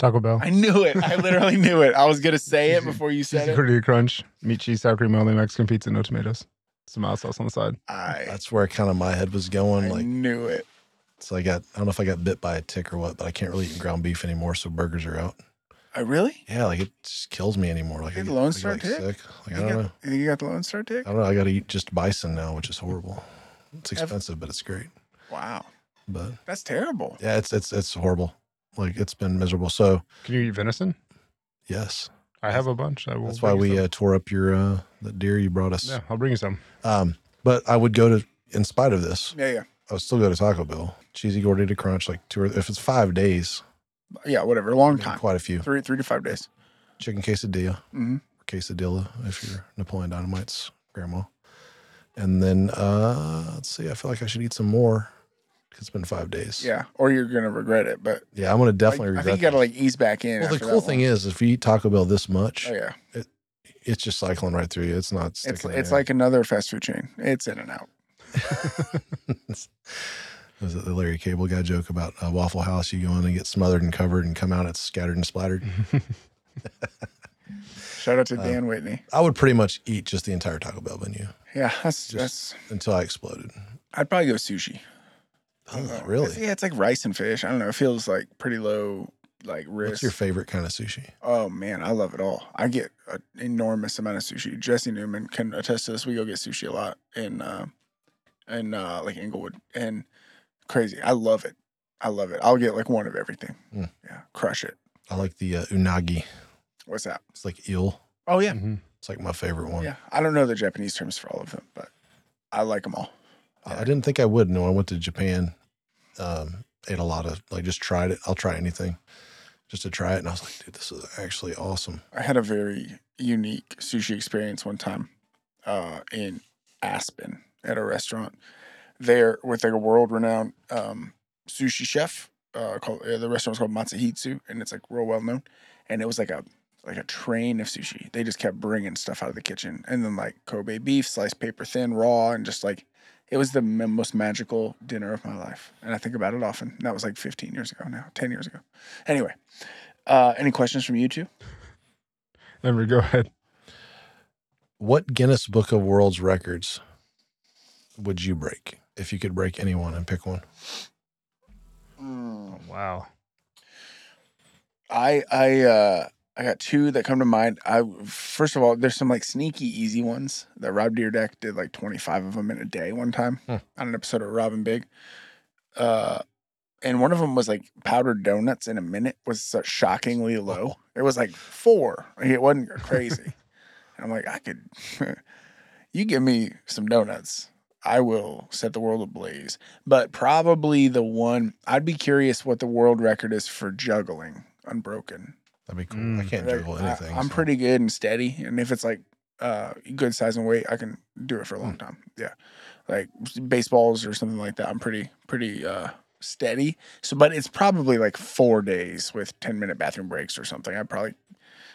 Taco Bell. I knew it. I literally knew it. I was gonna say it before you said it. Gordita Crunch, meat, cheese, sour cream, only Mexican pizza, no tomatoes. Some mild sauce on the side. I, That's where kind of my head was going. I Like, knew it. so I got, I don't know if I got bit by a tick or what, but I can't really eat ground beef anymore. So burgers are out. I really? Yeah, like it just kills me anymore. Like You I had get, the Lone I get, Star like, tick? sick. Like I You don't got, know. you think you got the Lone Star tick? I don't know. I got to eat just bison now, which is horrible. It's expensive, but it's great. Wow, But that's terrible. yeah, it's it's it's horrible. Like it's been miserable. So Can you eat venison? yes, I have a bunch. I will. that's why bring we uh, tore up your uh the deer you brought us. yeah, I'll bring you some. Um, but I would go to, in spite of this, Yeah, yeah, I would still go to Taco Bell. Cheesy gordita crunch, like two or if it's five days, yeah. Whatever. Long time. quite a few. Three, three to five days. Chicken quesadilla, hmm quesadilla if you're Napoleon Dynamite's grandma. And then uh let's see, I feel like I should eat some more. It's been five days. Yeah, or you're gonna regret it. But Yeah, I'm gonna definitely I regret. think you gotta like ease back in. well, the cool thing is, if you eat Taco Bell this much, oh yeah, it's just cycling right through you. It's not sticking. it's it's like another fast food chain. It's in and out. Was it the Larry Cable guy joke about uh, Waffle House? You go in and get smothered and covered, and come out it's scattered and splattered. Shout out to Uh, Dan Whitney. I would pretty much eat just the entire Taco Bell menu Yeah, that's just- that's. until I exploded. I'd probably go sushi. I don't Oh, really? It's- Yeah, it's like rice and fish. I don't know. It feels like pretty low, like risk. What's your favorite kind of sushi? Oh man, I love it all. I get an enormous amount of sushi. Jesse Newman can attest to this. We go get sushi a lot in uh in uh like Englewood and crazy. I love it. I love it. I'll get like one of everything. Mm. Yeah, crush it. I like the uh, unagi. What's that? It's like eel. Oh yeah, Mhm. It's like my favorite one. yeah. I don't know the Japanese terms for all of them, but I like them all. I I didn't think I would. No, I went to Japan. Um, ate a lot of like just tried it. I'll try anything just to try it, and I was like, dude, this is actually awesome. I had a very unique sushi experience one time uh, in Aspen at a restaurant there with like a world renowned um, sushi chef. Uh, called uh, the restaurant was called Matsuhisa, and it's like real well known. And it was like a like a train of sushi. They just kept bringing stuff out of the kitchen, and then like Kobe beef, sliced paper thin, raw, and just like it was the most magical dinner of my life. And I think about it often. That was like 15 years ago now, 10 years ago. Anyway, uh, any questions from you two? Emery, go ahead. What Guinness Book of World's Records would you break if you could break any one and pick one? Oh, wow. I I uh I got two that come to mind. I first of all, there's some like sneaky easy ones that Rob Dyrdek did like 25 of them in a day one time Hmm. on an episode of Rob & Big. Uh, and one of them was like powdered donuts in a minute was so shockingly low. It was like four. Like, It wasn't crazy. and I'm like, I could. you give me some donuts. I will set the world ablaze. But probably the one I'd be curious what the world record is for juggling unbroken. That'd be cool. I Mm. can't Like, juggle I- anything. I'm so. pretty good and steady, and if it's like uh good size and weight, I can do it for a Hmm. long time. Yeah, like baseballs or something like that. I'm pretty pretty uh steady. So, but it's probably like four days with ten minute bathroom breaks or something. I probably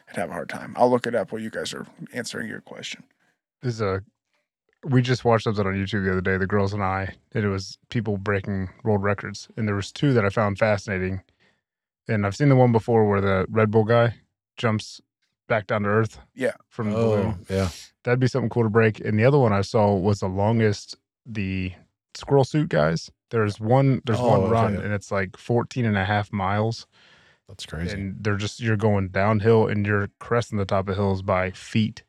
I'd have a hard time. I'll look it up while you guys are answering your question. This is a. We just watched something on YouTube the other day, the girls and I, and it was people breaking world records, and there was two that I found fascinating. And I've seen the one before where the Red Bull guy jumps back down to earth. Yeah. From the Oh, balloon. yeah. That'd be something cool to break. And the other one I saw was the longest the squirrel suit guys. There's one there's Oh, one run and it's like 14 and a half miles. That's crazy. And they're just you're going downhill and you're cresting the top of hills by feet.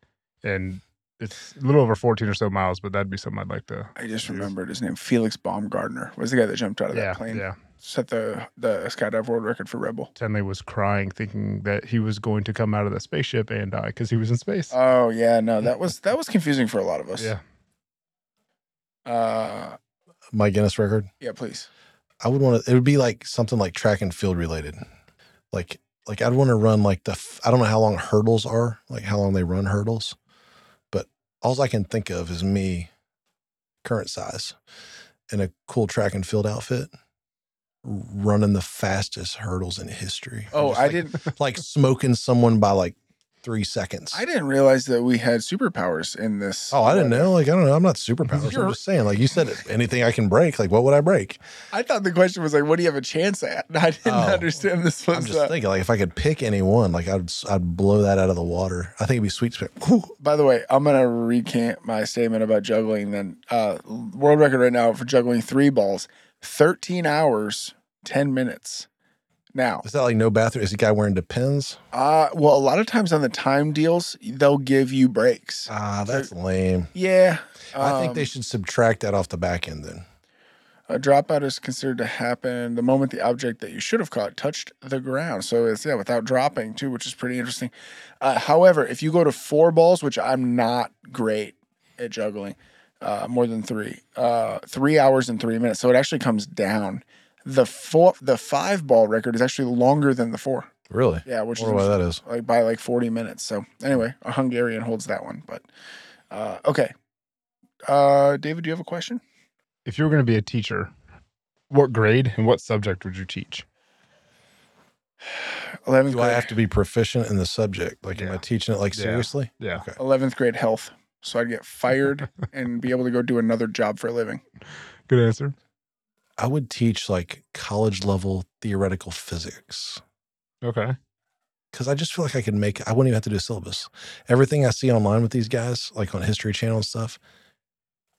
And it's a little over 14 or so miles, but that'd be something I'd like to I just remembered his name, Felix Baumgartner, was the guy that jumped out of Yeah, that plane, yeah. Set the the skydive world record for Red Bull. Tenley was crying, thinking that he was going to come out of the spaceship and die because he was in space. Oh yeah, no, that was that was confusing for a lot of us. yeah. Uh, My Guinness record. yeah, please. I would want to. It would be like something like track and field related. Like like I'd want to run like the. I don't know how long hurdles are. Like how long they run hurdles, but all I can think of is me, current size, in a cool track and field outfit, running the fastest hurdles in history. Oh, Just I like, didn't. like smoking someone by like three seconds. I didn't realize that we had superpowers in this. Oh, I didn't know. Like I don't know. I'm not superpowers. You're- I'm just saying. Like you said, anything I can break. Like what would I break? I thought the question was like, what do you have a chance at? I didn't Oh. understand this was. I'm just uh, thinking, like, if I could pick any one, like, I'd I'd blow that out of the water. I think it'd be sweet. to. By the way, I'm gonna recant my statement about juggling. Then, uh, world record right now for juggling three balls, 13 hours, 10 minutes. Now, Is that like no bathroom? Is the guy wearing Depends? uh, well, a lot of times on the time deals, they'll give you breaks. Ah, that's lame. Yeah, I think um, they should subtract that off the back end then. A dropout is considered to happen the moment the object that you should have caught touched the ground. So it's yeah, without dropping too, which is pretty interesting. Uh, however, if you go to four balls, which I'm not great at juggling, uh, more than three, uh, three hours and three minutes. So it actually comes down. The four, the five ball record is actually longer than the four. Really? Yeah, which is why that is. like by like 40 minutes. So anyway, a Hungarian holds that one. But uh, okay, uh, David, do you have a question? If you were going to be a teacher, what grade and what subject would you teach? 11th Do I have to be proficient in the subject? Like, am I teaching it like Yeah. seriously? Yeah. Okay. 11th grade health. So I'd get fired and be able to go do another job for a living. Good answer. I would teach like college level theoretical physics Okay. because I just feel like I could make. I wouldn't even have to do a syllabus. Everything I see online with these guys, like on History Channel and stuff,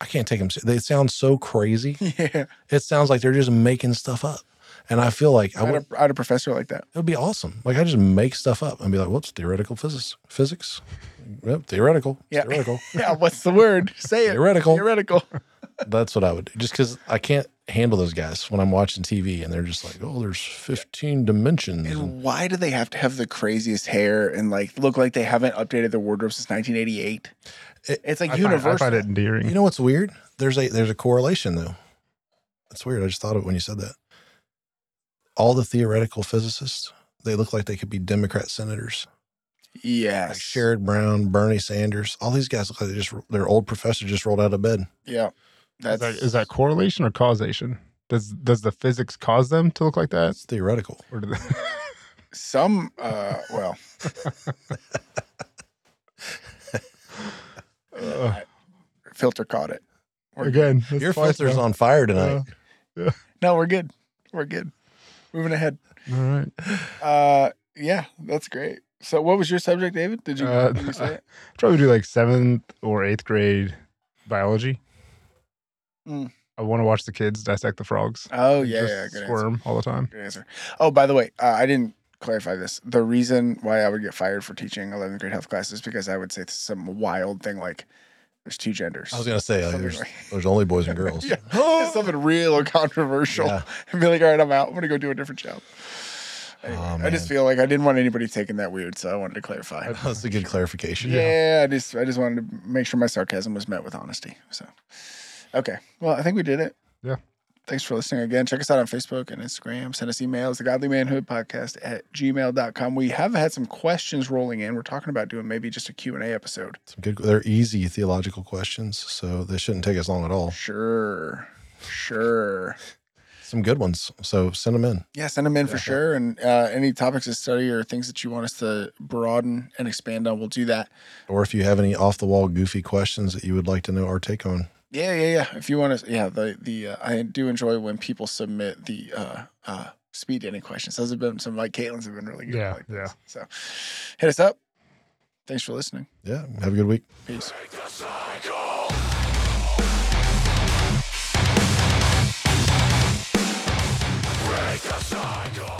I can't take them. They sound so crazy. yeah. It sounds like they're just making stuff up. And I feel like I I had, would, a, I had a professor like that. it would be awesome. Like I just make stuff up and be like, whoops, theoretical physics, physics. Yep, theoretical. Yeah. Theoretical. Yeah. What's the word? Say it. Theoretical. Theoretical. That's what I would do. Just because I can't handle those guys when I'm watching TV and they're just like, oh, there's 15 dimensions. And And why do they have to have the craziest hair and like look like they haven't updated their wardrobe since 1988? It- it's like I find, I universal. find it endearing. you know what's weird? There's a there's a correlation though. That's weird. I just thought of it when you said that. All the theoretical physicists, they look like they could be Democrat senators. yes. Like Sherrod Brown, Bernie Sanders, all these guys look like they just their old professor just rolled out of bed. Yeah. Is, That's that correlation or causation? Does does the physics cause them to look like that? That's theoretical. Or do they, some. Uh, well, Uh, filter caught it. We're again, that's Your filter's now. on fire tonight. No, we're good. We're good. Moving ahead. All right. Uh, yeah, that's great. So, what was your subject, David? Did you, Uh, did you say it? Probably do like seventh or eighth grade biology. Mm. I want to watch the kids dissect the frogs. Oh yeah, Just yeah, good answer. squirm all the time. Good answer. Oh, by the way, uh, I didn't clarify this. The reason why I would get fired for teaching 11th grade health class is because I would say some wild thing like there's two genders. I was gonna say like, there's like- there's only boys and girls. yeah, something real or controversial, Yeah. and be like, all right, I'm out. I'm gonna go do a different job. Anyway, Oh, I just feel like I didn't want anybody taking that weird, so I wanted to clarify. That's a good clarification. Yeah, I just I just wanted to make sure my sarcasm was met with honesty. So, Okay. Well, I think we did it. Yeah. Thanks for listening again. Check us out on Facebook and Instagram. Send us emails, the Godly Manhood Podcast at gmail.com. We have had some questions rolling in. We're talking about doing maybe just a Q&A episode. Some good. They're easy theological questions, so they shouldn't take us long at all. Sure. Sure. Some good ones. So send them in. Yeah, send them in for sure. And uh, any topics to study or things that you want us to broaden and expand on, we'll do that. Or if you have any off the wall goofy questions that you would like to know our take on. Yeah, yeah, yeah. If you want to, yeah, the the uh, I do enjoy when people submit the uh, uh, speed dating questions. Those have been some like Caitlin's have been really good. Yeah, like yeah. So hit us up. Thanks for listening. Yeah, have a good week. Peace. Break the cycle.